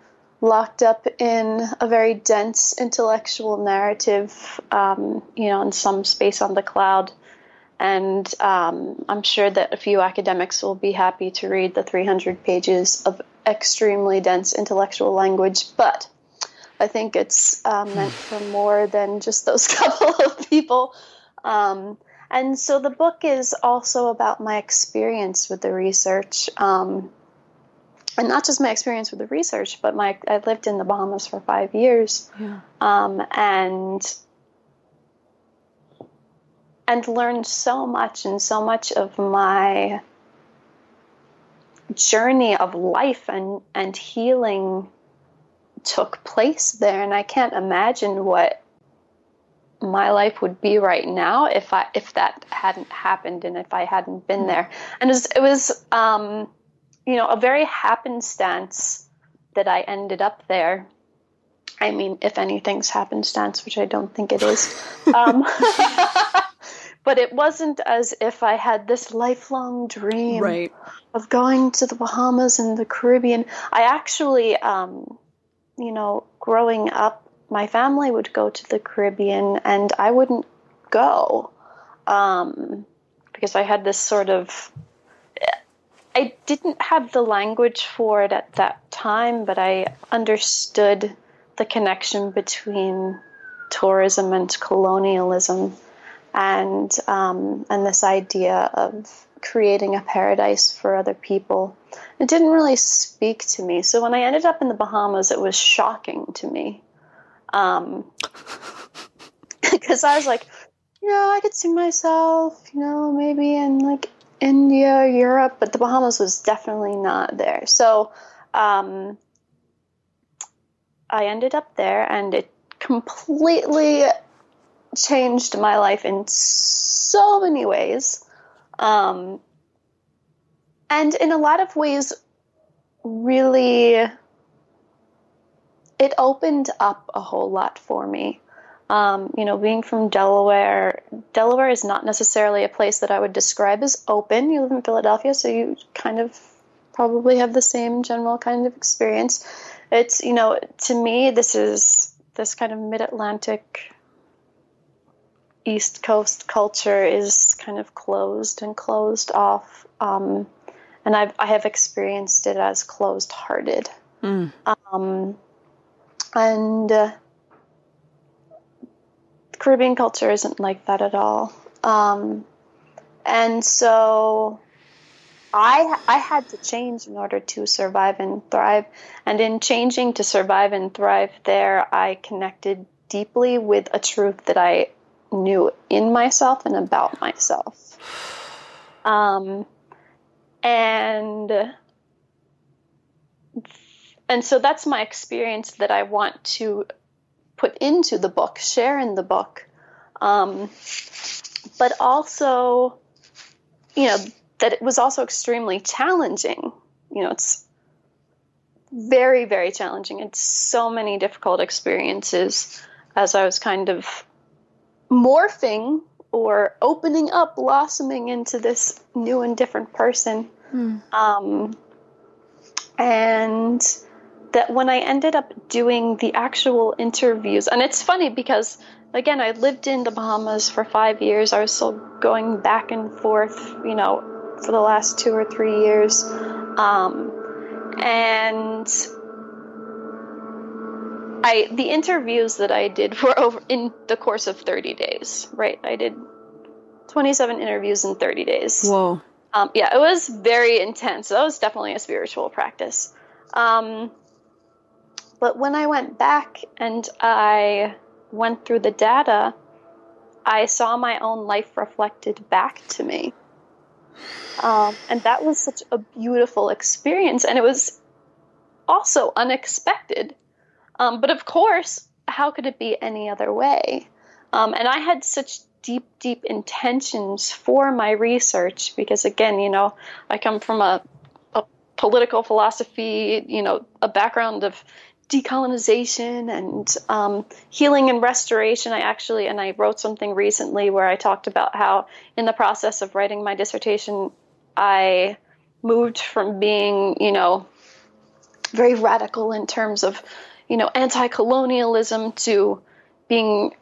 locked up in a very dense intellectual narrative, um, you know, in some space on the cloud. And um, I'm sure that a few academics will be happy to read the 300 pages of extremely dense intellectual language, but I think it's uh, meant for more than just those (laughs) couple of people. Um, and so the book is also about my experience with the research. Um, and not just my experience with the research, but my I lived in the Bahamas for five years, yeah. um, and and learned so much, and so much of my journey of life and and healing took place there, and I can't imagine what my life would be right now if I if that hadn't happened and if I hadn't been there. And it was, it was um, you know, a very happenstance that I ended up there. I mean, if anything's happenstance, which I don't think it is. (laughs) Um, (laughs) but it wasn't as if I had this lifelong dream right. of going to the Bahamas and the Caribbean. I actually, um, you know, growing up, my family would go to the Caribbean and I wouldn't go um, because I had this sort of. I didn't have the language for it at that time, but I understood the connection between tourism and colonialism, and um, and this idea of creating a paradise for other people. It didn't really speak to me. So when I ended up in the Bahamas, it was shocking to me um, (laughs) because I was like, you know, I could see myself, you know, maybe in like India, Europe, but the Bahamas was definitely not there. So, um, I ended up there, and it completely changed my life in so many ways. Um, and in a lot of ways, really, it opened up a whole lot for me. Um, you know, being from Delaware, Delaware is not necessarily a place that I would describe as open. You live in Philadelphia, so you kind of probably have the same general kind of experience. It's, you know, to me, this is this kind of mid Atlantic East Coast culture is kind of closed and closed off. Um, and I've, I have experienced it as closed hearted. Mm. Um, and uh, Caribbean culture isn't like that at all. Um, and so I I had to change in order to survive and thrive. And in changing to survive and thrive there, I connected deeply with a truth that I knew in myself and about myself. Um, and and so that's my experience that I want to put into the book, share in the book. Um, but also, you know, that it was also extremely challenging. You know, it's very, very challenging. It's so many difficult experiences as I was kind of morphing or opening up, blossoming into this new and different person. Mm. Um, and that when I ended up doing the actual interviews, and it's funny because again, I lived in the Bahamas for five years. I was still going back and forth, you know, for the last two or three years. Um, and I the interviews that I did were over in the course of 30 days, right? I did 27 interviews in 30 days. Whoa. Um, yeah, it was very intense. That was definitely a spiritual practice. Um, but when I went back and I went through the data, I saw my own life reflected back to me. Um, and that was such a beautiful experience. And it was also unexpected. Um, but of course, how could it be any other way? Um, and I had such deep, deep intentions for my research because, again, you know, I come from a, a political philosophy, you know, a background of decolonization and um, healing and restoration. I actually, and I wrote something recently where I talked about how, in the process of writing my dissertation, I moved from being, you know, very radical in terms of, you know, anti-colonialism to being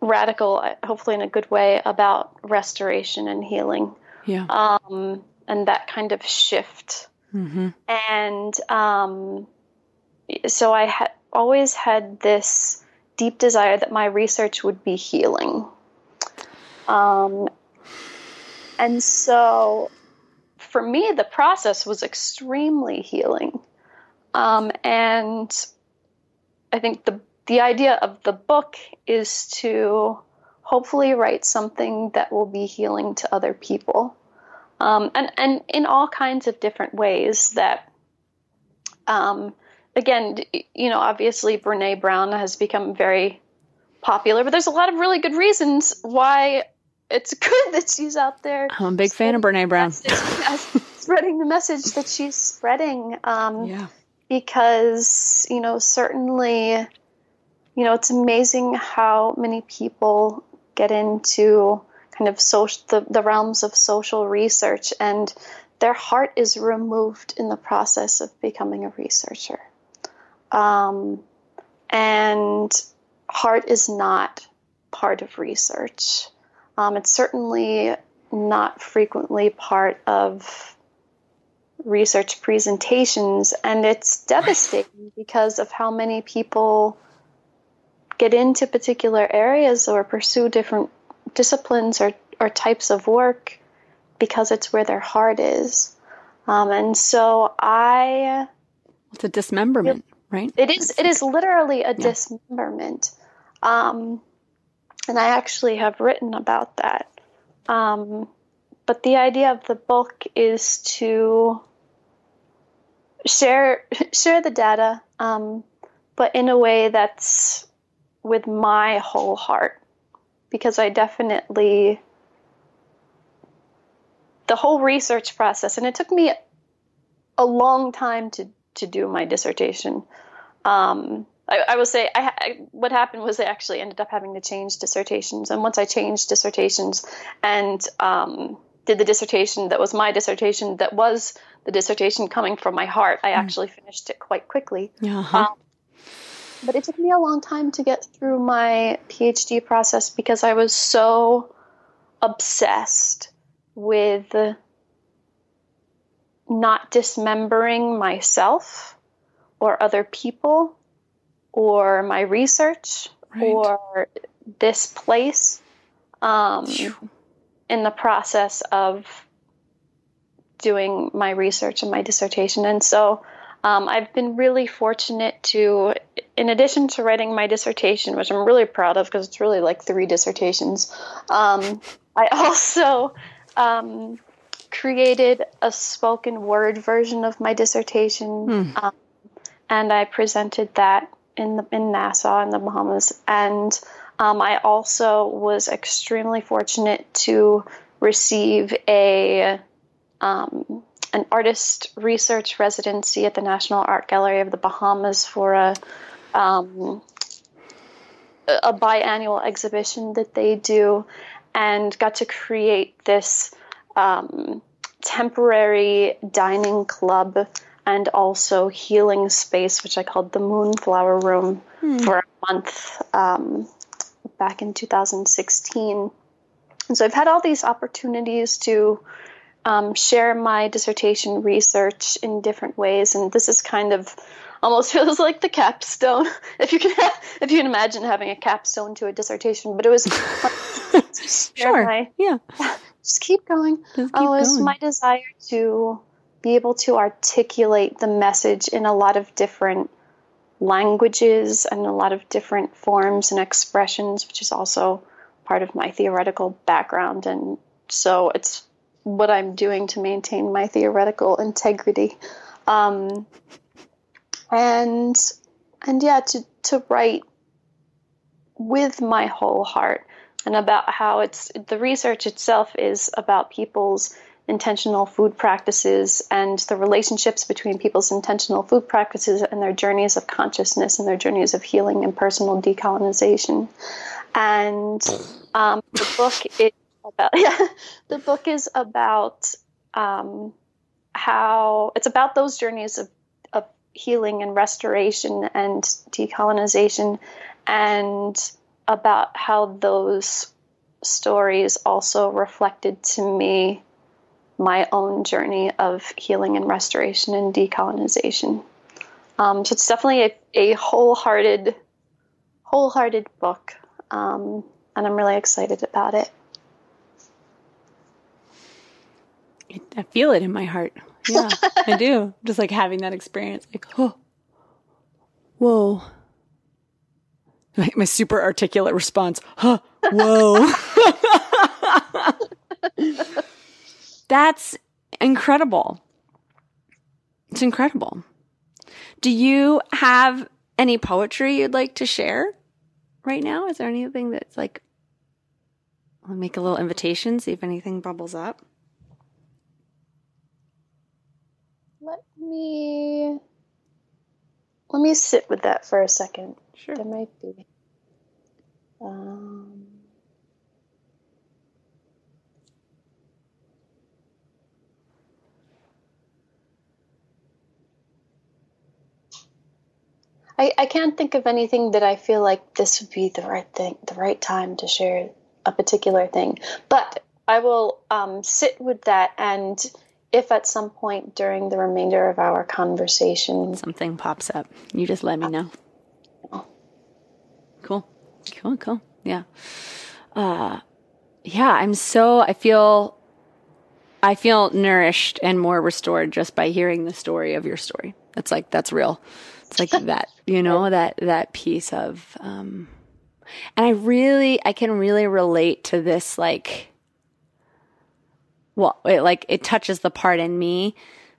radical, hopefully in a good way, about restoration and healing. Yeah. Um, and that kind of shift. Mm-hmm. And um, so I had always had this deep desire that my research would be healing. Um, and so for me, the process was extremely healing. Um, and I think the the idea of the book is to hopefully write something that will be healing to other people, um, and and in all kinds of different ways that um, again, you know, obviously Brene Brown has become very popular, but there's a lot of really good reasons why it's (laughs) good that she's out there. I'm a big fan of Brene Brown. spreading the message that she's spreading. Um, yeah. Because, you know, certainly, you know, it's amazing how many people get into kind of social, the, the realms of social research and their heart is removed in the process of becoming a researcher. Um, and heart is not part of research. Um, it's certainly not frequently part of research presentations, and it's devastating (laughs) because of how many people get into particular areas or pursue different disciplines or, or types of work because it's where their heart is. Um, and so I. It's a dismemberment right? It is. It is literally a yeah. dismemberment, um, and I actually have written about that. Um, but the idea of the book is to share (laughs) share the data, um, but in a way that's with my whole heart because I definitely the whole research process and it took me a long time to to do my dissertation. Um, I, I, will say I, I, what happened was I actually ended up having to change dissertations, and once I changed dissertations and um, did the dissertation that was my dissertation that was the dissertation coming from my heart, I mm. actually finished it quite quickly. Uh-huh. Um, but it took me a long time to get through my PhD process because I was so obsessed with not dismembering myself or other people or my research right. or this place um, in the process of doing my research and my dissertation. And so um, I've been really fortunate to, in addition to writing my dissertation, which I'm really proud of because it's really like three dissertations, um, I (laughs) also um, created a spoken word version of my dissertation. Hmm. and I presented that in the, in Nassau in the Bahamas, and um, I also was extremely fortunate to receive a um, an artist research residency at the National Art Gallery of the Bahamas for a um, a biannual exhibition that they do, and got to create this um, temporary dining club and also healing space, which I called the Moonflower Room hmm. for a month um, back in 2016. And so I've had all these opportunities to um, share my dissertation research in different ways, and this is kind of almost (laughs) feels like the capstone (laughs) if you can (laughs) if you can imagine having a capstone to a dissertation but it was sure my, yeah just keep going just keep oh, it was my desire to be able to articulate the message in a lot of different languages and a lot of different forms and expressions, which is also part of my theoretical background. And so it's what I'm doing to maintain my theoretical integrity. Um, and and yeah, to to write with my whole heart and about how it's the research itself is about people's intentional food practices and the relationships between people's intentional food practices and their journeys of consciousness and their journeys of healing and personal decolonization. And um, the book is about (laughs) the book is about um, how it's about those journeys of, of healing and restoration and decolonization and about how those stories also reflected to me my own journey of healing and restoration and decolonization. Um, so it's definitely a, a wholehearted, wholehearted book, um, and I'm really excited about it. I feel it in my heart. Yeah, I do. (laughs) Just like having that experience, like, oh, whoa. Like my super articulate response, huh, whoa. (laughs) That's incredible. It's incredible. Do you have any poetry you'd like to share right now? Is there anything that's like, I'll make a little invitation, see if anything bubbles up. Let me let me sit with that for a second. Sure. There might be. Um, I, I can't think of anything that I feel like this would be the right thing, the right time to share a particular thing. But I will um, sit with that, and if at some point during the remainder of our conversation something pops up, you just let me know. Cool, cool, cool. Yeah, uh, yeah. I'm so I feel I feel nourished and more restored just by hearing the story of your story. That's like that's real. It's like (laughs) that, you know, that that piece of um and I really I can really relate to this like well, it like it touches the part in me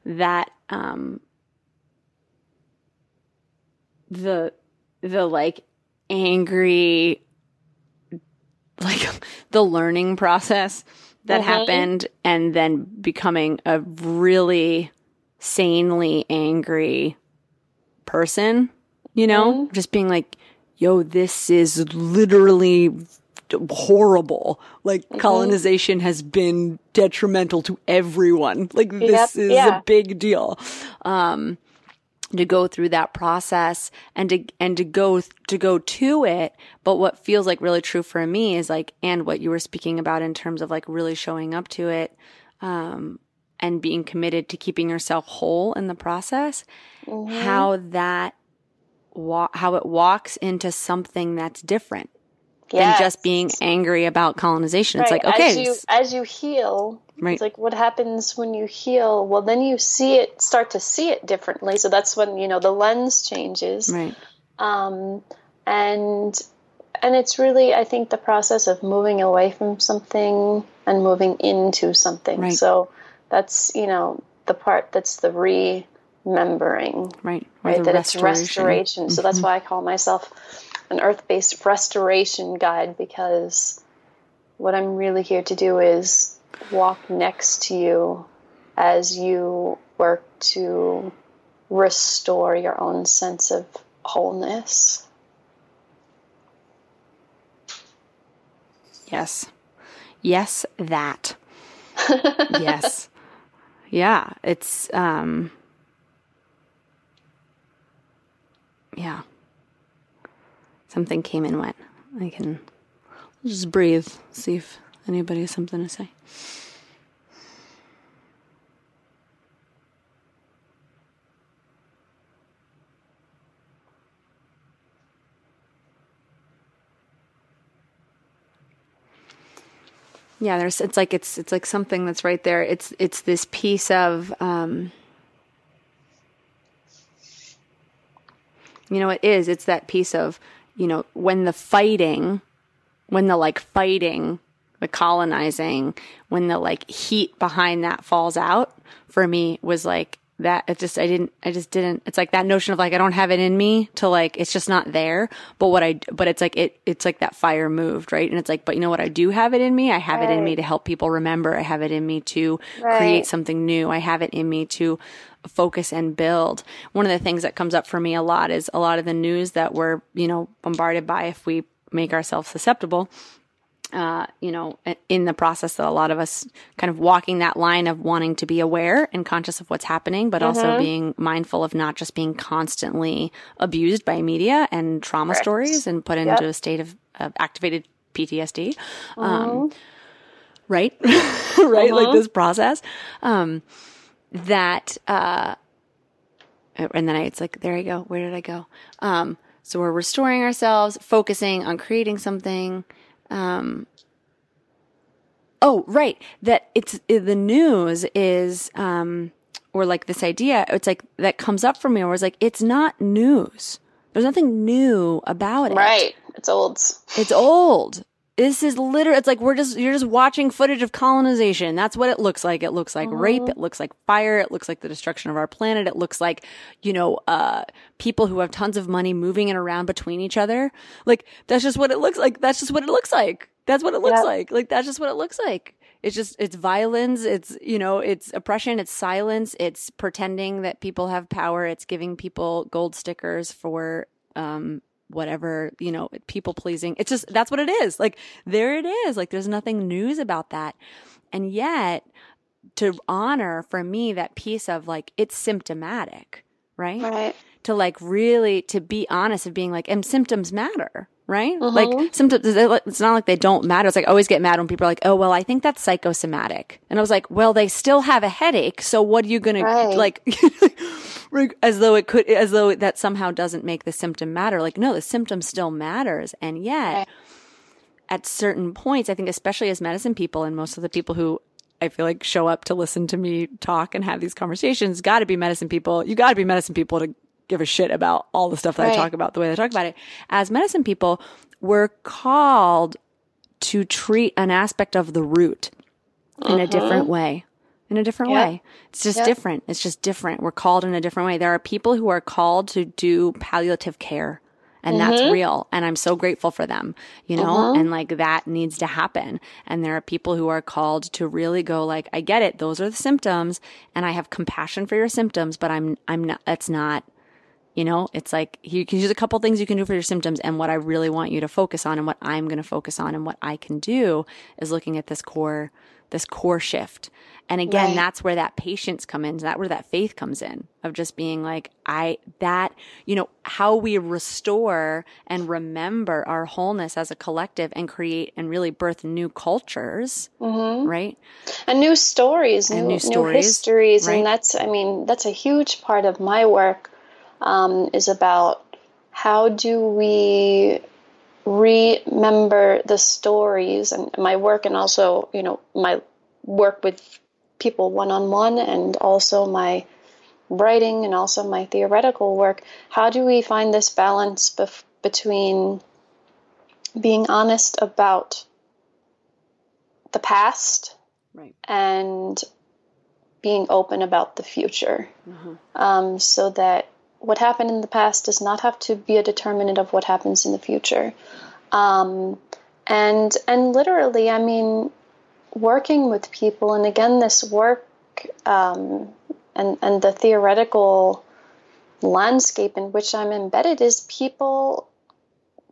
that um the the like angry, like (laughs) the learning process that Mhm. happened and then becoming a really sanely angry person, you know, just being like, yo, this is literally horrible. Like colonization has been detrimental to everyone. Like this Yep, is yeah. a big deal. Um, to go through that process and to and to go to go to it. But what feels like really true for me is like and what you were speaking about in terms of like really showing up to it um and being committed to keeping yourself whole in the process how that wa- how it walks into something that's different than just being angry about colonization. It's like okay as you as you heal Right. it's like what happens when you heal? Well then you see it start to see it differently. So that's when you know the lens changes. Right. Um, and and it's really i think the process of moving away from something and moving into something. Right. so that's you know the part that's the remembering right. Or right that it's restoration. so Mm-hmm. that's why i call myself an earth-based restoration guide because what i'm really here to do is walk next to you as you work to restore your own sense of wholeness Yes. Yes, that. (laughs) yes. Yeah, it's um Yeah. Something came and went. I can just breathe, see if anybody has something to say. Yeah, there's it's like it's it's like something that's right there. It's it's this piece of um you know it is. It's that piece of, you know, when the fighting when the like fighting, the colonizing, when the like heat behind that falls out for me was like that it just I didn't I just didn't it's like that notion of like I don't have it in me to like it's just not there. But what I but it's like it it's like that fire moved right? And it's like but you know what? I do have it in me. I have it in me to help people remember. I have it in me to Right. create something new. I have it in me to focus and build. One of the things that comes up for me a lot is a lot of the news that we're you know bombarded by if we make ourselves susceptible uh, you know, in the process that a lot of us kind of walking that line of wanting to be aware and conscious of what's happening, but also being mindful of not just being constantly abused by media and trauma Correct. stories and put into a state of, of activated PTSD. Um, right? (laughs) right? Like this process. Um, that, uh, and then I, it's like, there I go. Where did I go? Um, so we're restoring ourselves, focusing on creating something. Um, oh, right. That it's the news is, um, or like this idea, it's like that comes up for me where it's like, it's not news. There's nothing new about it. right it's old It's old. This is literally, it's like we're just, you're just watching footage of colonization. That's what it looks like. It looks like rape. It looks like fire. It looks like the destruction of our planet. It looks like, you know, uh, people who have tons of money moving it around between each other. Like, that's just what it looks like. That's just what it looks like. That's what it looks like. Like, that's just what it looks like. It's just, it's violence. It's, you know, it's oppression. It's silence. It's pretending that people have power. It's giving people gold stickers for, um, whatever, you know, people pleasing. It's just, that's what it is. Like, there it is. Like, there's nothing news about that. And yet, to honor for me that piece of like, it's symptomatic, right? right To like really, to be honest of being like, and symptoms matter. Right? Mm-hmm. Like sometimes it's not like they don't matter. It's like I always get mad when people are like, oh, well, I think that's psychosomatic. And I was like, well, they still have a headache. So what are you gonna like, (laughs) Like, as though it could, as though that somehow doesn't make the symptom matter. Like, no, the symptom still matters. And yet, Right. at certain points, I think, especially as medicine people and most of the people who I feel like show up to listen to me talk and have these conversations, got to be medicine people. You got to be medicine people to give a shit about all the stuff that I talk about, the way I talk about it. As medicine people, we're called to treat an aspect of the root in a different way. In a different Yeah. way. It's just Yeah. different. It's just different. We're called in a different way. There are people who are called to do palliative care and Mm-hmm. that's real and i'm so grateful for them you know and like that needs to happen and there are people who are called to really go like i get it those are the symptoms and i have compassion for your symptoms but i'm i'm not that's not you know it's like you can use a couple things you can do for your symptoms and what i really want you to focus on and what i'm going to focus on and what i can do is looking at this core this core shift and again Right. that's where that patience comes in that where that faith comes in of just being like i that you know how we restore and remember our wholeness as a collective and create and really birth new cultures mm-hmm. right and new stories, new, new new, stories, histories, right. and that's I mean that's a huge part of my work um, is about how do we remember the stories and my work, and also you know my work with people one on one, and also my writing and also my theoretical work. How do we find this balance bef- between being honest about the past right. and being open about the future? Um, so that what happened in the past does not have to be a determinant of what happens in the future. Um, and and literally i mean working with people and again this work um, and and the theoretical landscape in which i'm embedded is people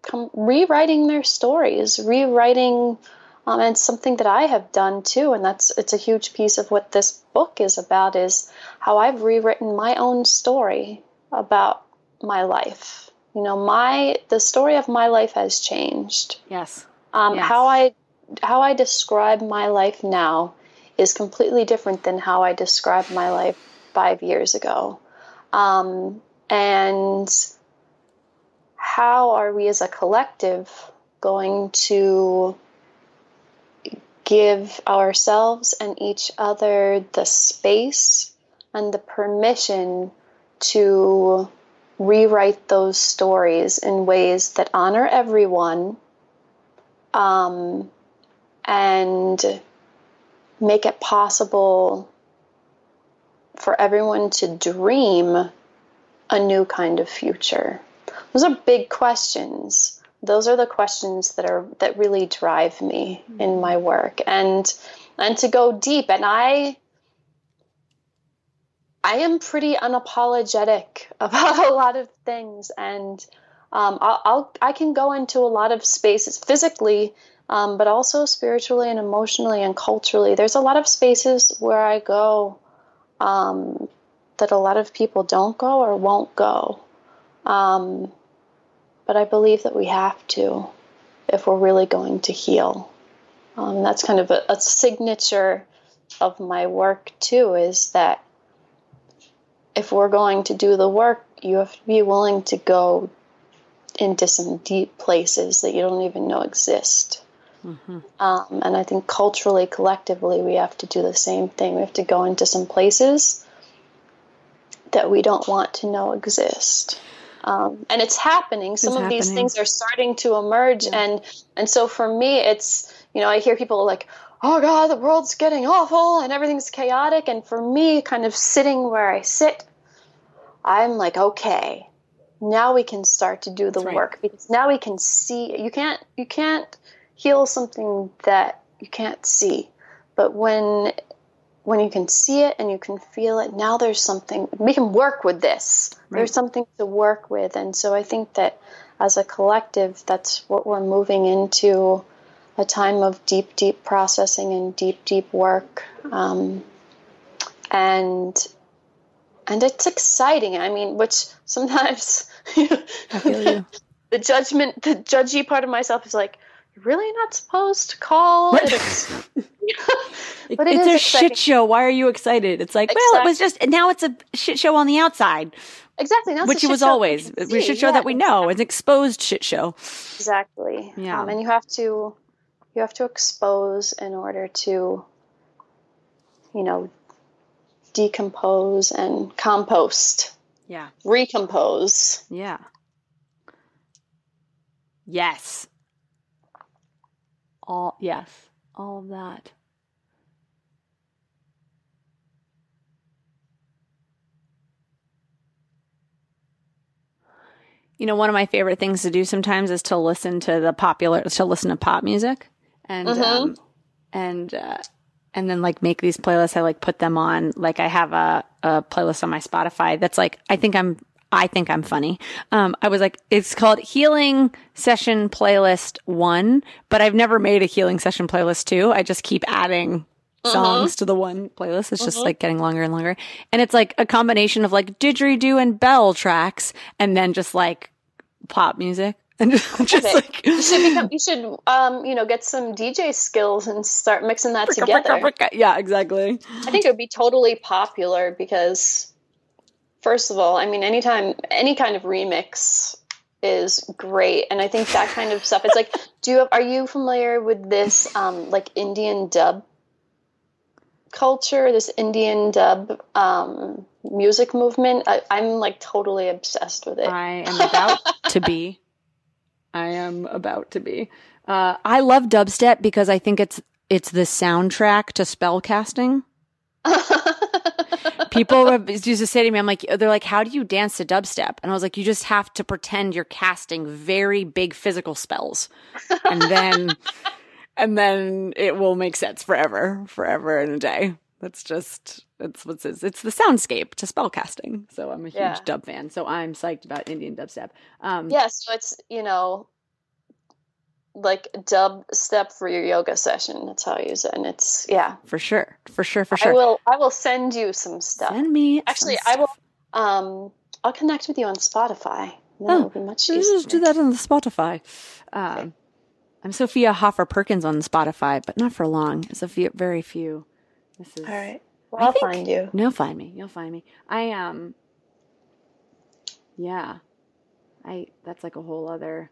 come rewriting their stories rewriting um, and something that I have done too, and that's it's a huge piece of what this book is about is how I've rewritten my own story about my life. You know, my the story of my life has changed. yes Um, Yes. How I how I describe my life now is completely different than how I described my life five years ago. Um, and how are we as a collective going to give ourselves and each other the space and the permission to rewrite those stories in ways that honor everyone um, and make it possible for everyone to dream a new kind of future? Those are big questions. Those are the questions that are that really drive me in my work and and to go deep and I I am pretty unapologetic (laughs) about a lot of things and um, I'll, I'll I can go into a lot of spaces physically um, but also spiritually and emotionally and culturally there's a lot of spaces where I go um, that a lot of people don't go or won't go. Um, but I believe that we have to if we're really going to heal. Um, that's kind of a, a signature of my work, too, is that if we're going to do the work, you have to be willing to go into some deep places that you don't even know exist. Um, and I think culturally, collectively, we have to do the same thing. We have to go into some places that we don't want to know exist. Um, and it's happening. Some It's of these things are starting to emerge, and and so for me, it's you know I hear people like, "Oh God, the world's getting awful and everything's chaotic," and for me, kind of sitting where I sit, I'm like, okay, now we can start to do the right. work because now we can see. You can't you can't heal something that you can't see, but when when you can see it and you can feel it, now there's something we can work with this. There's something to work with, and so I think that as a collective, that's what we're moving into a time of deep, deep processing and deep, deep work, um, and and it's exciting. I mean, which sometimes (laughs) I feel you. the judgment, the judgy part of myself is like, you're really not supposed to call it. ex-" (laughs) but it it's a exciting. shit show. Why are you excited? It's like, well, it was just now it's a shit show on the outside, Exactly. That's which it was always we shit show Yeah, that we know, an exposed shit show. Exactly. Yeah. Um, and you have to you have to expose in order to you know decompose and compost, Yeah, recompose. yeah, yes, all yes, all of that. You know, one of my favorite things to do sometimes is to listen to the popular, to listen to pop music, and um, and uh, and then like make these playlists. I like put them on. Like I have a a playlist on my Spotify that's like I think I'm I think I'm funny. Um, I was like, it's called Healing Session Playlist One, but I've never made a Healing Session Playlist Two. I just keep adding songs to the one playlist. It's just like getting longer and longer. And it's like a combination of like didgeridoo and bell tracks and then just like pop music. And (laughs) (laughs) just it. like You should become. You should, um, you know, get some DJ skills and start mixing that together. Yeah, exactly. I think it would be totally popular because, first of all, I mean, anytime any kind of remix is great, and I think that kind of stuff. It's like, (laughs) do you have, are you familiar with this, um, like Indian dub culture? This Indian dub um, music movement. I, I'm like totally obsessed with it. I am about to be. I am about to be. Uh, I love dubstep because I think it's it's the soundtrack to spell casting. (laughs) People used to say to me, "I'm like, they're like, how do you dance to dubstep?" And I was like, you just have to pretend you're casting very big physical spells, and then (laughs) and then it will make sense forever, forever and a day. That's just it's what's it's, it's the soundscape to spellcasting. So I'm a huge Yeah. dub fan. So I'm psyched about Indian dubstep. Um, yeah, so it's you know, like dub step for your yoga session. That's how I use it, and it's yeah. for sure, for sure, for sure. I will. I will send you some stuff. Send me Actually, some I will. Um, I'll connect with you on Spotify. Then Oh, it'll be much easier. just do that on the Spotify. Um, I'm Sophia Hoffer Perkins on Spotify, but not for long. It's a few, very few. This is All right. Well, I'll find you. You'll find me. You'll find me. I um. Yeah, I. That's like a whole other.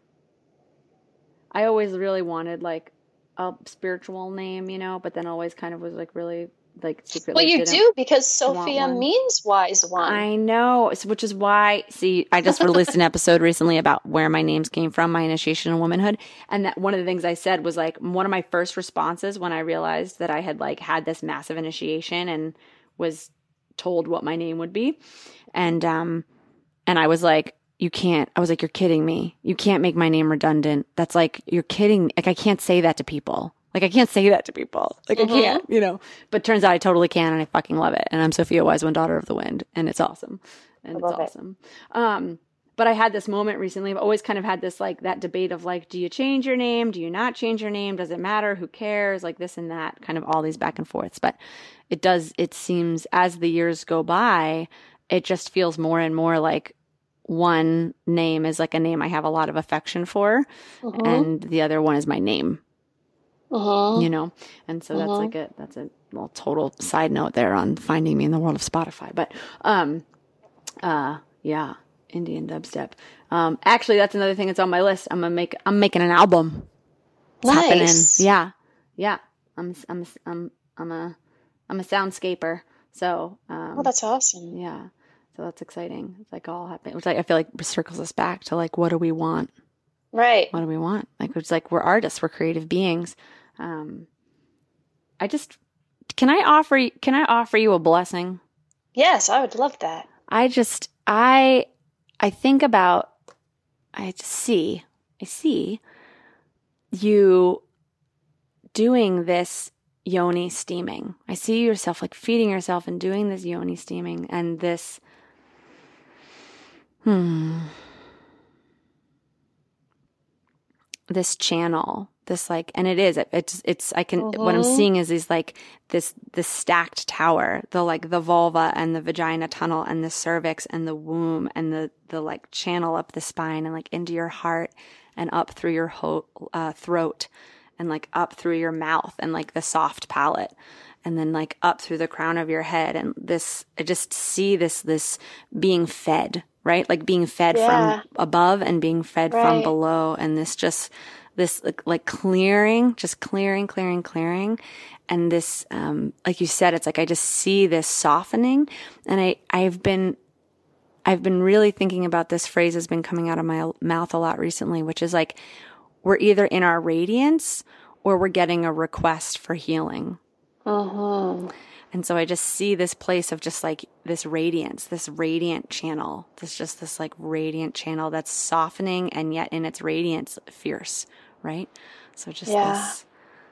I always really wanted like a spiritual name, you know, but then always kind of was like really like secretly. Well, you do because Sophia means wise one. I know, which is why. See, I just released an (laughs) episode recently about where my names came from, my initiation in womanhood, and that one of the things I said was like one of my first responses when I realized that I had like had this massive initiation and was told what my name would be, and um, and I was like. You can't. I was like, you're kidding me. You can't make my name redundant. That's like, you're kidding. Like, I can't say that to people. Like, I can't say that to people. Like, I can't, you know. But turns out I totally can, and I fucking love it. And I'm Sophia Wise, one daughter of the wind, and it's awesome, and it's love it. awesome. Um, but I had this moment recently. I've always kind of had this like that debate of like, do you change your name? Do you not change your name? Does it matter? Who cares? Like this and that, kind of all these back and forths. But it does. It seems as the years go by, it just feels more and more like one name is like a name I have a lot of affection for, Mhm. and the other one is my name Mhm. you know and so that's Mhm. like a that's a little total side note there on finding me in the world of spotify but um uh yeah indian dubstep um actually that's another thing that's on my list i'm gonna make i'm making an album it's happening Nice. yeah yeah i'm i'm i'm i'm a i'm a soundscaper so um Oh, that's awesome. yeah so that's exciting it's like all happening which like i feel like circles us back to like what do we want Right. what do we want? Like it's like we're artists, we're creative beings. Um, I just can I offer you can I offer you a blessing? Yes, I would love that. I just I I think about I just see I see you doing this yoni steaming. I see yourself like feeding yourself and doing this yoni steaming and this hmm this channel this like and it is it, it's it's i can what i'm Mhm. seeing is these like this this stacked tower the like the vulva and the vagina tunnel and the cervix and the womb and the the like channel up the spine and like into your heart and up through your ho- uh, throat and like up through your mouth and like the soft palate and then like up through the crown of your head and this i just see this this being fed right like being fed Yeah. from above and being fed from below and this just this like, like clearing just clearing clearing clearing and this um like you said it's like i just see this softening and i i've been i've been really thinking about this phrase has been coming out of my mouth a lot recently which is like we're either in our radiance or we're getting a request for healing Uh-huh. And so I just see this place of just like this radiance, this radiant channel. This just this like radiant channel that's softening and yet in its radiance fierce, right? So just Yeah. this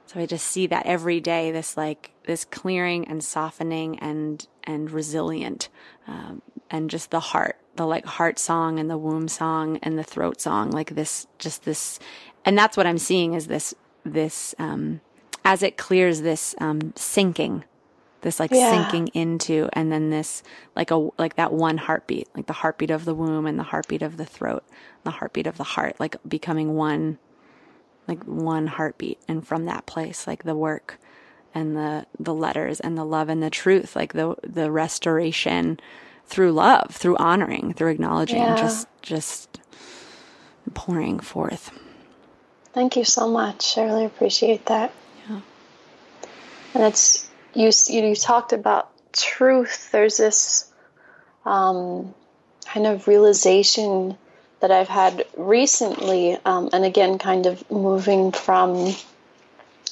so I just see that every day, this like this clearing and softening and and resilient, um, and just the heart, the like heart song and the womb song and the throat song, like this, just this, and that's what I'm seeing is this this um, as it clears this um, sinking, this like Yeah. sinking into, and then this like a like that one heartbeat, like the heartbeat of the womb and the heartbeat of the throat, the heartbeat of the heart, like becoming one like one heartbeat and from that place like the work and the the letters and the love and the truth like the the restoration through love through honoring through acknowledging Yeah. just just pouring forth Thank you so much. I really appreciate that. Yeah. And it's you. You, you talked about truth. There's this um, kind of realization that I've had recently, um, and again, kind of moving from.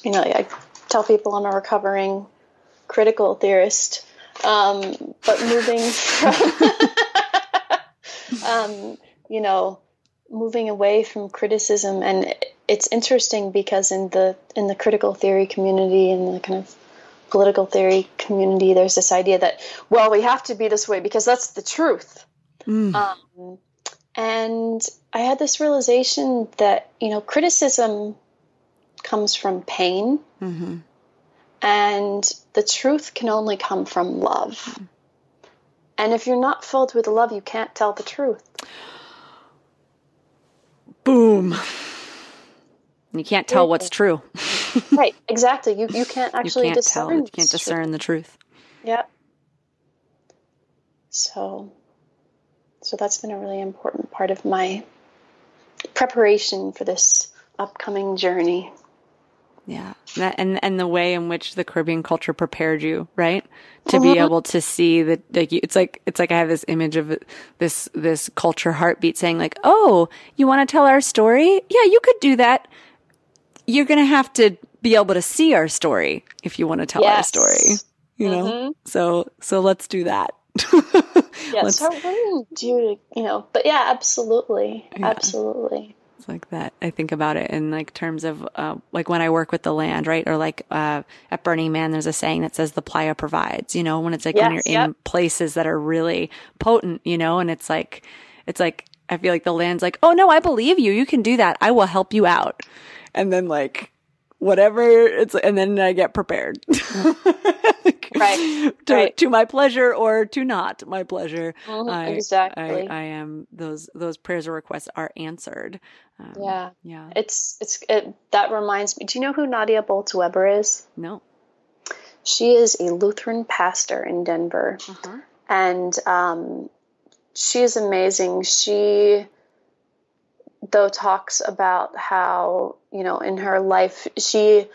You know, I tell people I'm a recovering critical theorist, um, but moving from. (laughs) um, you know, moving away from criticism and it's interesting because in the in the critical theory community and the kind of political theory community there's this idea that well we have to be this way because that's the truth um, and i had this realization that you know criticism comes from pain. Mm-hmm. and the truth can only come from love. And if you're not filled with love you can't tell the truth. Boom. You can't tell what's true. (laughs) Right exactly. You, you can't actually you can't tell. discern you can't discern the truth. Yep. So, so that's been a really important part of my preparation for this upcoming journey. Yeah. That, and and the way in which the Caribbean culture prepared you, right? To be mm-hmm. able to see that like you, it's like it's like I have this image of this this culture heartbeat saying like, "Oh, you want to tell our story? Yeah, you could do that. You're going to have to be able to see our story if you want to tell our story." You know? Mm-hmm. So so let's do that. (laughs) (laughs) Yeah, Let's- so what do you do? You know, but yeah, absolutely, absolutely. It's like that. I think about it in like terms of uh, like when I work with the land, right? Or like uh, at Burning Man, there's a saying that says the playa provides. You know, when it's like when you're Yes, in places that are really potent, you know, and it's like it's like I feel like the land's like, oh no, I believe you. You can do that. I will help you out. And then like whatever it's and then I get prepared. (laughs) Right, (laughs) to, right. to my pleasure or to not my pleasure. Mhm, I, exactly. I, I am those those prayers or requests are answered. Um, Yeah, Yeah. it's it's it, that reminds me. Do you know who Nadia Bolz-Weber is? No. She is a Lutheran pastor in Denver. Uh-huh. and um, she is amazing. She, though, talks about how you know in her life she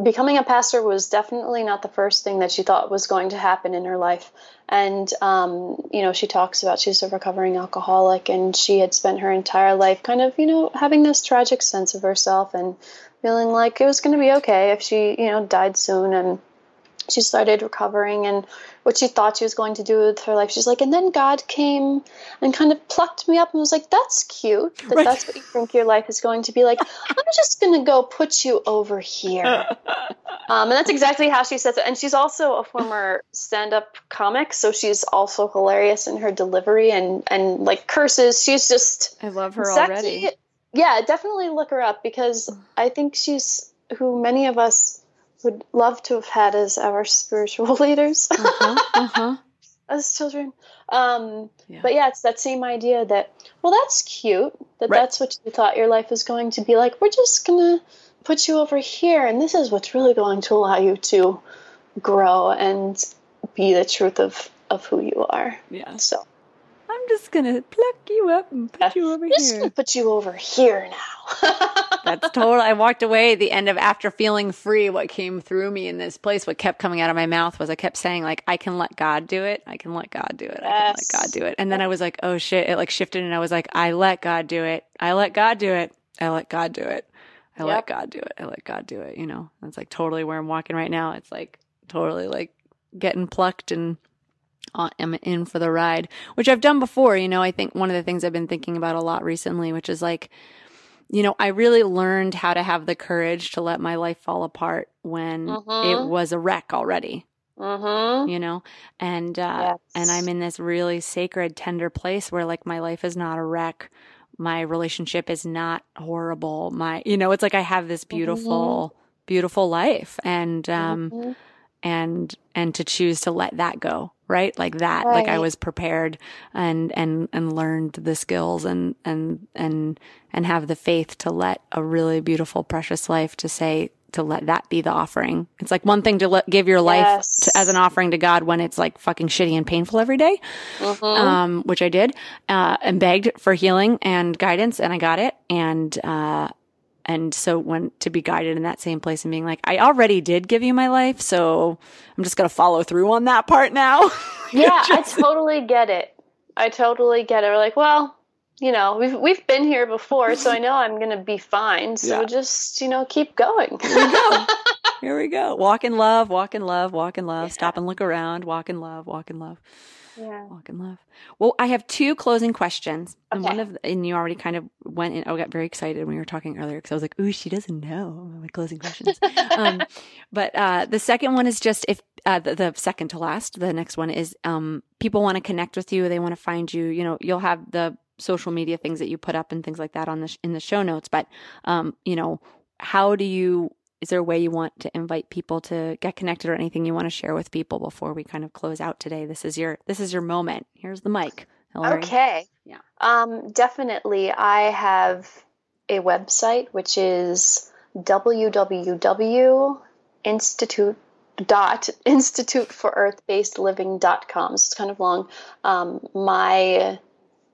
becoming a pastor was definitely not the first thing that she thought was going to happen in her life. And um, you know, she talks about she's a recovering alcoholic, and she had spent her entire life kind of you know having this tragic sense of herself and feeling like it was going to be okay if she you know died soon and she started recovering and what she thought she was going to do with her life. She's like, and then God came and kind of plucked me up and was like, that's cute. That Right. that's what you think your life is going to be like. (laughs) I'm just going to go put you over here. Um, and that's exactly how she says it. And she's also a former stand-up comic, so she's also hilarious in her delivery and, and like curses. She's just I love her sexy. already. Yeah, definitely look her up because I think she's who many of us would love to have had as our spiritual (laughs) leaders Uh-huh. uh-huh. (laughs) as children. Um, Yeah. But yeah, it's that same idea that, well, that's cute, that Right. that's what you thought your life was going to be like. We're just going to put you over here, and this is what's really going to allow you to grow and be the truth of, of who you are. Yeah. So, I'm just gonna pluck you up and put you over here. I'm just here. going to put you over here now. (laughs) That's total. I walked away at the end of after feeling free. What came through me in this place, what kept coming out of my mouth was I kept saying like, I can let God do it. I can let God do it. I can let God do it. And then I was like, oh shit. It like shifted and I was like, I let God do it. I let God do it. I let God do it. I let God do it. I let God do it. You know, that's like totally where I'm walking right now. It's like totally like getting plucked and am in for the ride, which I've done before. You know, I think one of the things I've been thinking about a lot recently, which is like, you know, I really learned how to have the courage to let my life fall apart when it was a wreck already, Mm-hmm. you know? And, uh, and I'm in this really sacred, tender place where like my life is not a wreck. My relationship is not horrible. My, you know, it's like I have this beautiful, beautiful life. And, um, Mhm. and and to choose to let that go right like that like i was prepared and and and learned the skills and and and and have the faith to let a really beautiful precious life to say to let that be the offering it's like one thing to let, give your life Yes. to, as an offering to god when it's like fucking shitty and painful every day Mhm. um, which I did, uh, and begged for healing and guidance, and I got it. And uh, and so when to be guided in that same place and being like, I already did give you my life, so I'm just gonna follow through on that part now. (laughs) yeah, I totally get it. I totally get it. We're like, well, you know, we've we've been here before, so I know I'm gonna be fine. So Yeah. just you know, keep going. Here we go. (laughs) Walk in love, walk in love, walk in love. Stop and look around. Walk in love, walk in love. Yeah. Walk in love. Well, I have two closing questions, and one Okay. of and you already kind of went in. I got very excited when we were talking earlier because I was like, "Ooh, she doesn't know my closing questions." (laughs) um, but uh, the second one is just if uh, the, the second to last. The next one is um, people want to connect with you. They want to find you. You know, you'll have the social media things that you put up and things like that on the sh- in the show notes. But um, you know, how do you? Is there a way you want to invite people to get connected or anything you want to share with people before we kind of close out today? This is your this is your moment. Here's the mic. Hilary. Okay. Yeah. Um, definitely. I have a website which is www.institute dot institute for earth based living dot com. So it's kind of long. Um, my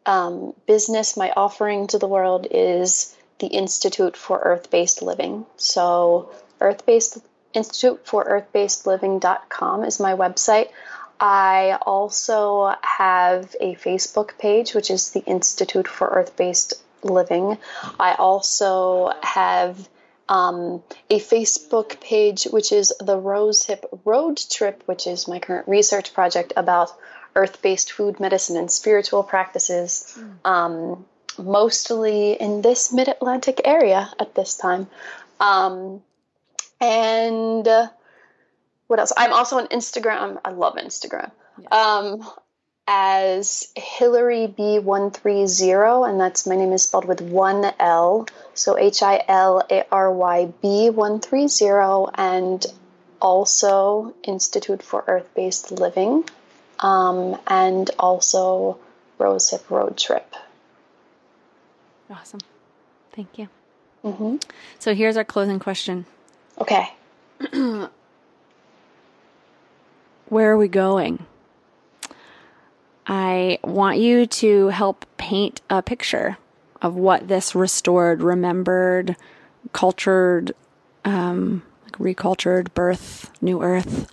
um, business, my offering to the world is the Institute for Earth Based Living. So Earth Based Institute for Earth Based Living.com is my website. I also have a Facebook page, which is the Institute for Earth Based Living. I also have um, a Facebook page, which is the Rosehip Road Trip, which is my current research project about earth based food medicine and spiritual practices, um, mostly in this mid Atlantic area at this time. Um, and uh, what else? I'm also on Instagram. I love Instagram. Um, as Hilary B130, and that's my name is spelled with one L. So H I L A R Y B130, and also Institute for Earth Based Living, um, and also Rosehip Road Trip. Awesome. Thank you. hmm So here's our closing question. Okay. (clears throat) Where are we going? I want you to help paint a picture of what this restored, remembered, cultured, um, like recultured birth, new earth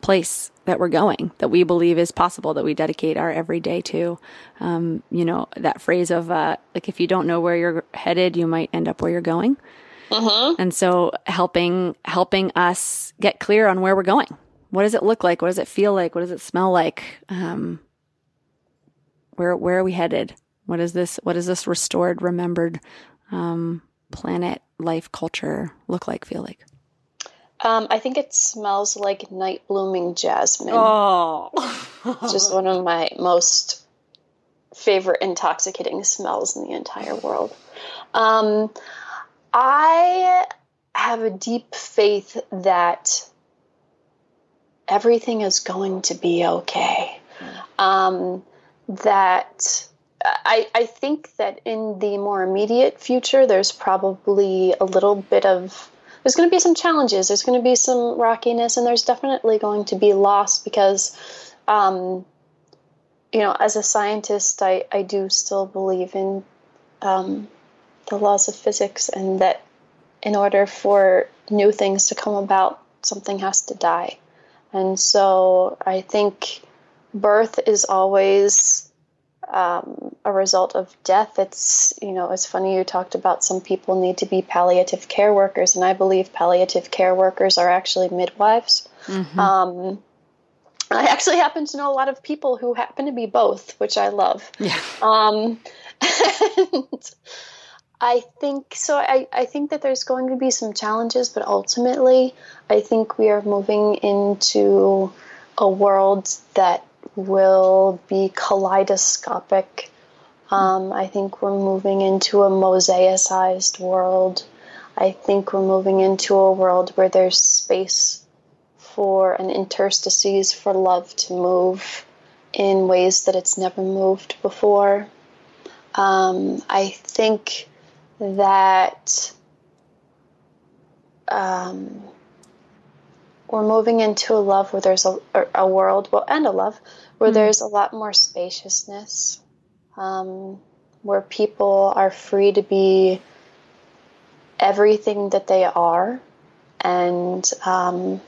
place that we're going, that we believe is possible, that we dedicate our everyday to. Um, you know, that phrase of, uh, like, if you don't know where you're headed, you might end up where you're going. And so helping helping us get clear on where we're going. What does it look like? What does it feel like? What does it smell like? Um, where where are we headed? What is this? What does this restored, remembered um, planet, life, culture look like? Feel like? Um, I think it smells like night blooming jasmine. Oh, just one of my most favorite intoxicating smells in the entire world. Um, I have a deep faith that everything is going to be okay. Um, that I, I think that in the more immediate future, there's probably a little bit of there's going to be some challenges. There's going to be some rockiness, and there's definitely going to be loss because, um, you know, as a scientist, I, I do still believe in um, the laws of physics, and that in order for new things to come about, something has to die. And so I think birth is always um, a result of death. It's, you know, it's funny you talked about some people need to be palliative care workers, and I believe palliative care workers are actually midwives. Um, I actually happen to know a lot of people who happen to be both, which I love. Yeah. Um, and I think so. I, I think that there's going to be some challenges, but ultimately, I think we are moving into a world that will be kaleidoscopic. Um, I think we're moving into a mosaicized world. I think we're moving into a world where there's space for an interstices for love to move in ways that it's never moved before. Um, I think that um, we're moving into a love where there's a, a world, well, and a love where mm-hmm. there's a lot more spaciousness, um, where people are free to be everything that they are. And um,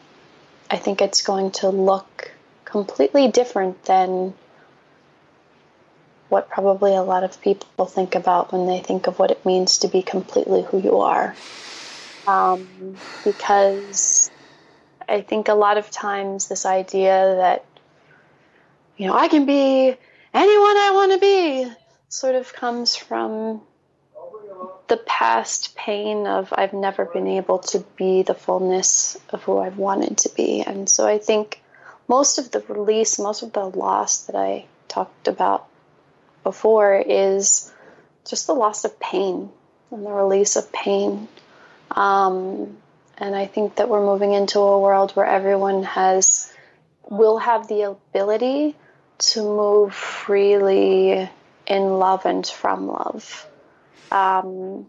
I think it's going to look completely different than what probably a lot of people think about when they think of what it means to be completely who you are. Um, because I think a lot of times this idea that, you know, I can be anyone I want to be sort of comes from the past pain of I've never been able to be the fullness of who I've wanted to be. And so I think most of the release, most of the loss that I talked about before is just the loss of pain and the release of pain. Um, and I think that we're moving into a world where everyone has will have the ability to move freely in love and from love. Um,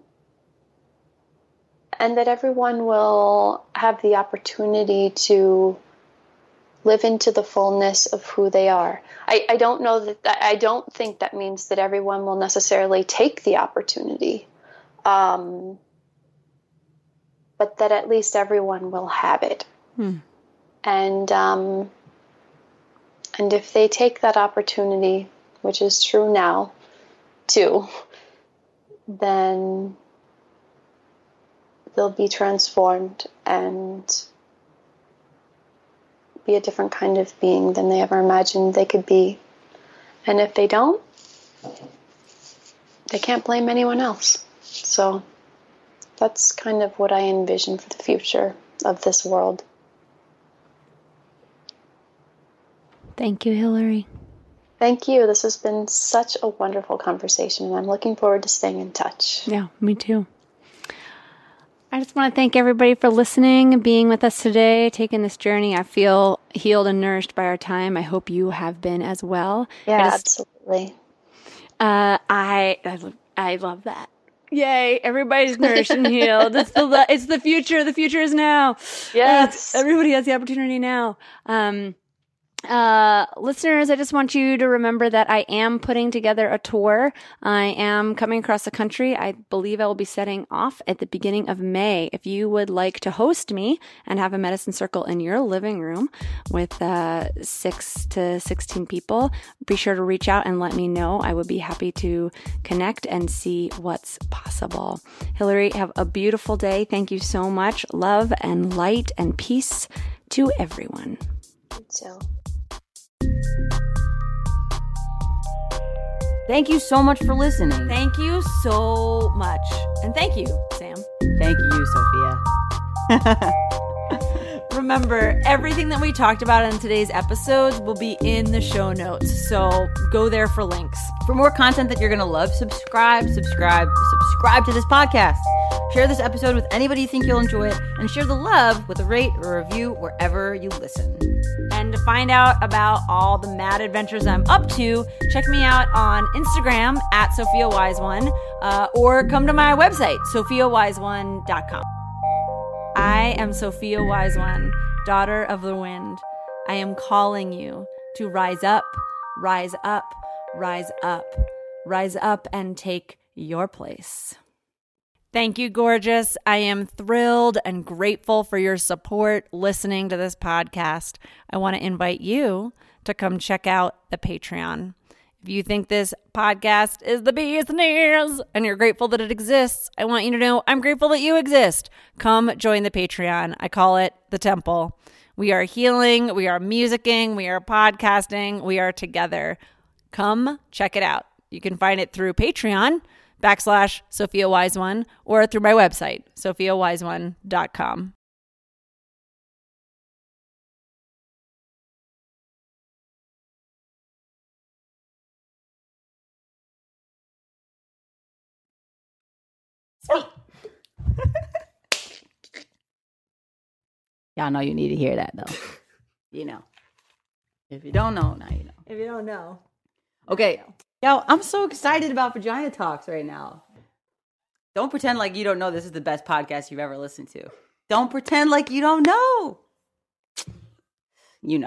and that everyone will have the opportunity to live into the fullness of who they are. I, I don't know that, I don't think that means that everyone will necessarily take the opportunity, um, but that at least everyone will have it. Hmm. And um, and if they take that opportunity, which is true now, too, then they'll be transformed and be a different kind of being than they ever imagined they could be. And if they don't, they can't blame anyone else. So that's kind of what I envision for the future of this world. Thank you, Hilary. Thank you. This has been such a wonderful conversation, and I'm looking forward to staying in touch. Yeah, me too. I just want to thank everybody for listening and being with us today, taking this journey. I feel healed and nourished by our time. I hope you have been as well. Yeah, just, absolutely. Uh, I, I I love that. Yay! Everybody's (laughs) nourished and healed. It's the it's the future. The future is now. Yes, everybody has the opportunity now. Um, uh, listeners, I just want you to remember that I am putting together a tour. I am coming across the country. I believe I will be setting off at the beginning of May. If you would like to host me and have a medicine circle in your living room with uh, six to 16 people, be sure to reach out and let me know. I would be happy to connect and see what's possible. Hilary, have a beautiful day. Thank you so much. Love and light and peace to everyone. So. Thank you so much for listening. Thank you so much. And thank you, Sam. Thank you, Sophia. (laughs) Remember, everything that we talked about in today's episodes will be in the show notes. So go there for links. For more content that you're going to love, subscribe, subscribe, subscribe to this podcast. Share this episode with anybody you think you'll enjoy it, and share the love with a rate or review wherever you listen. And to find out about all the mad adventures I'm up to, check me out on Instagram at Sophia Wise One, uh, or come to my website, sophiawiseone.com. I am Sophia Wise One, daughter of the wind. I am calling you to rise up, rise up, rise up, rise up and take your place. Thank you, gorgeous. I am thrilled and grateful for your support listening to this podcast. I want to invite you to come check out the Patreon. If you think this podcast is the business and you're grateful that it exists, I want you to know I'm grateful that you exist. Come join the Patreon. I call it the temple. We are healing, we are musicking, we are podcasting, we are together. Come check it out. You can find it through Patreon backslash Sophia Wise One or through my website, sophiawiseone.com. (laughs) Y'all know you need to hear that though. You know. If you don't know, now you know. If you don't know. Okay. Yo, I'm so excited about Vagina Talks right now. Don't pretend like you don't know this is the best podcast you've ever listened to. Don't pretend like you don't know. You know.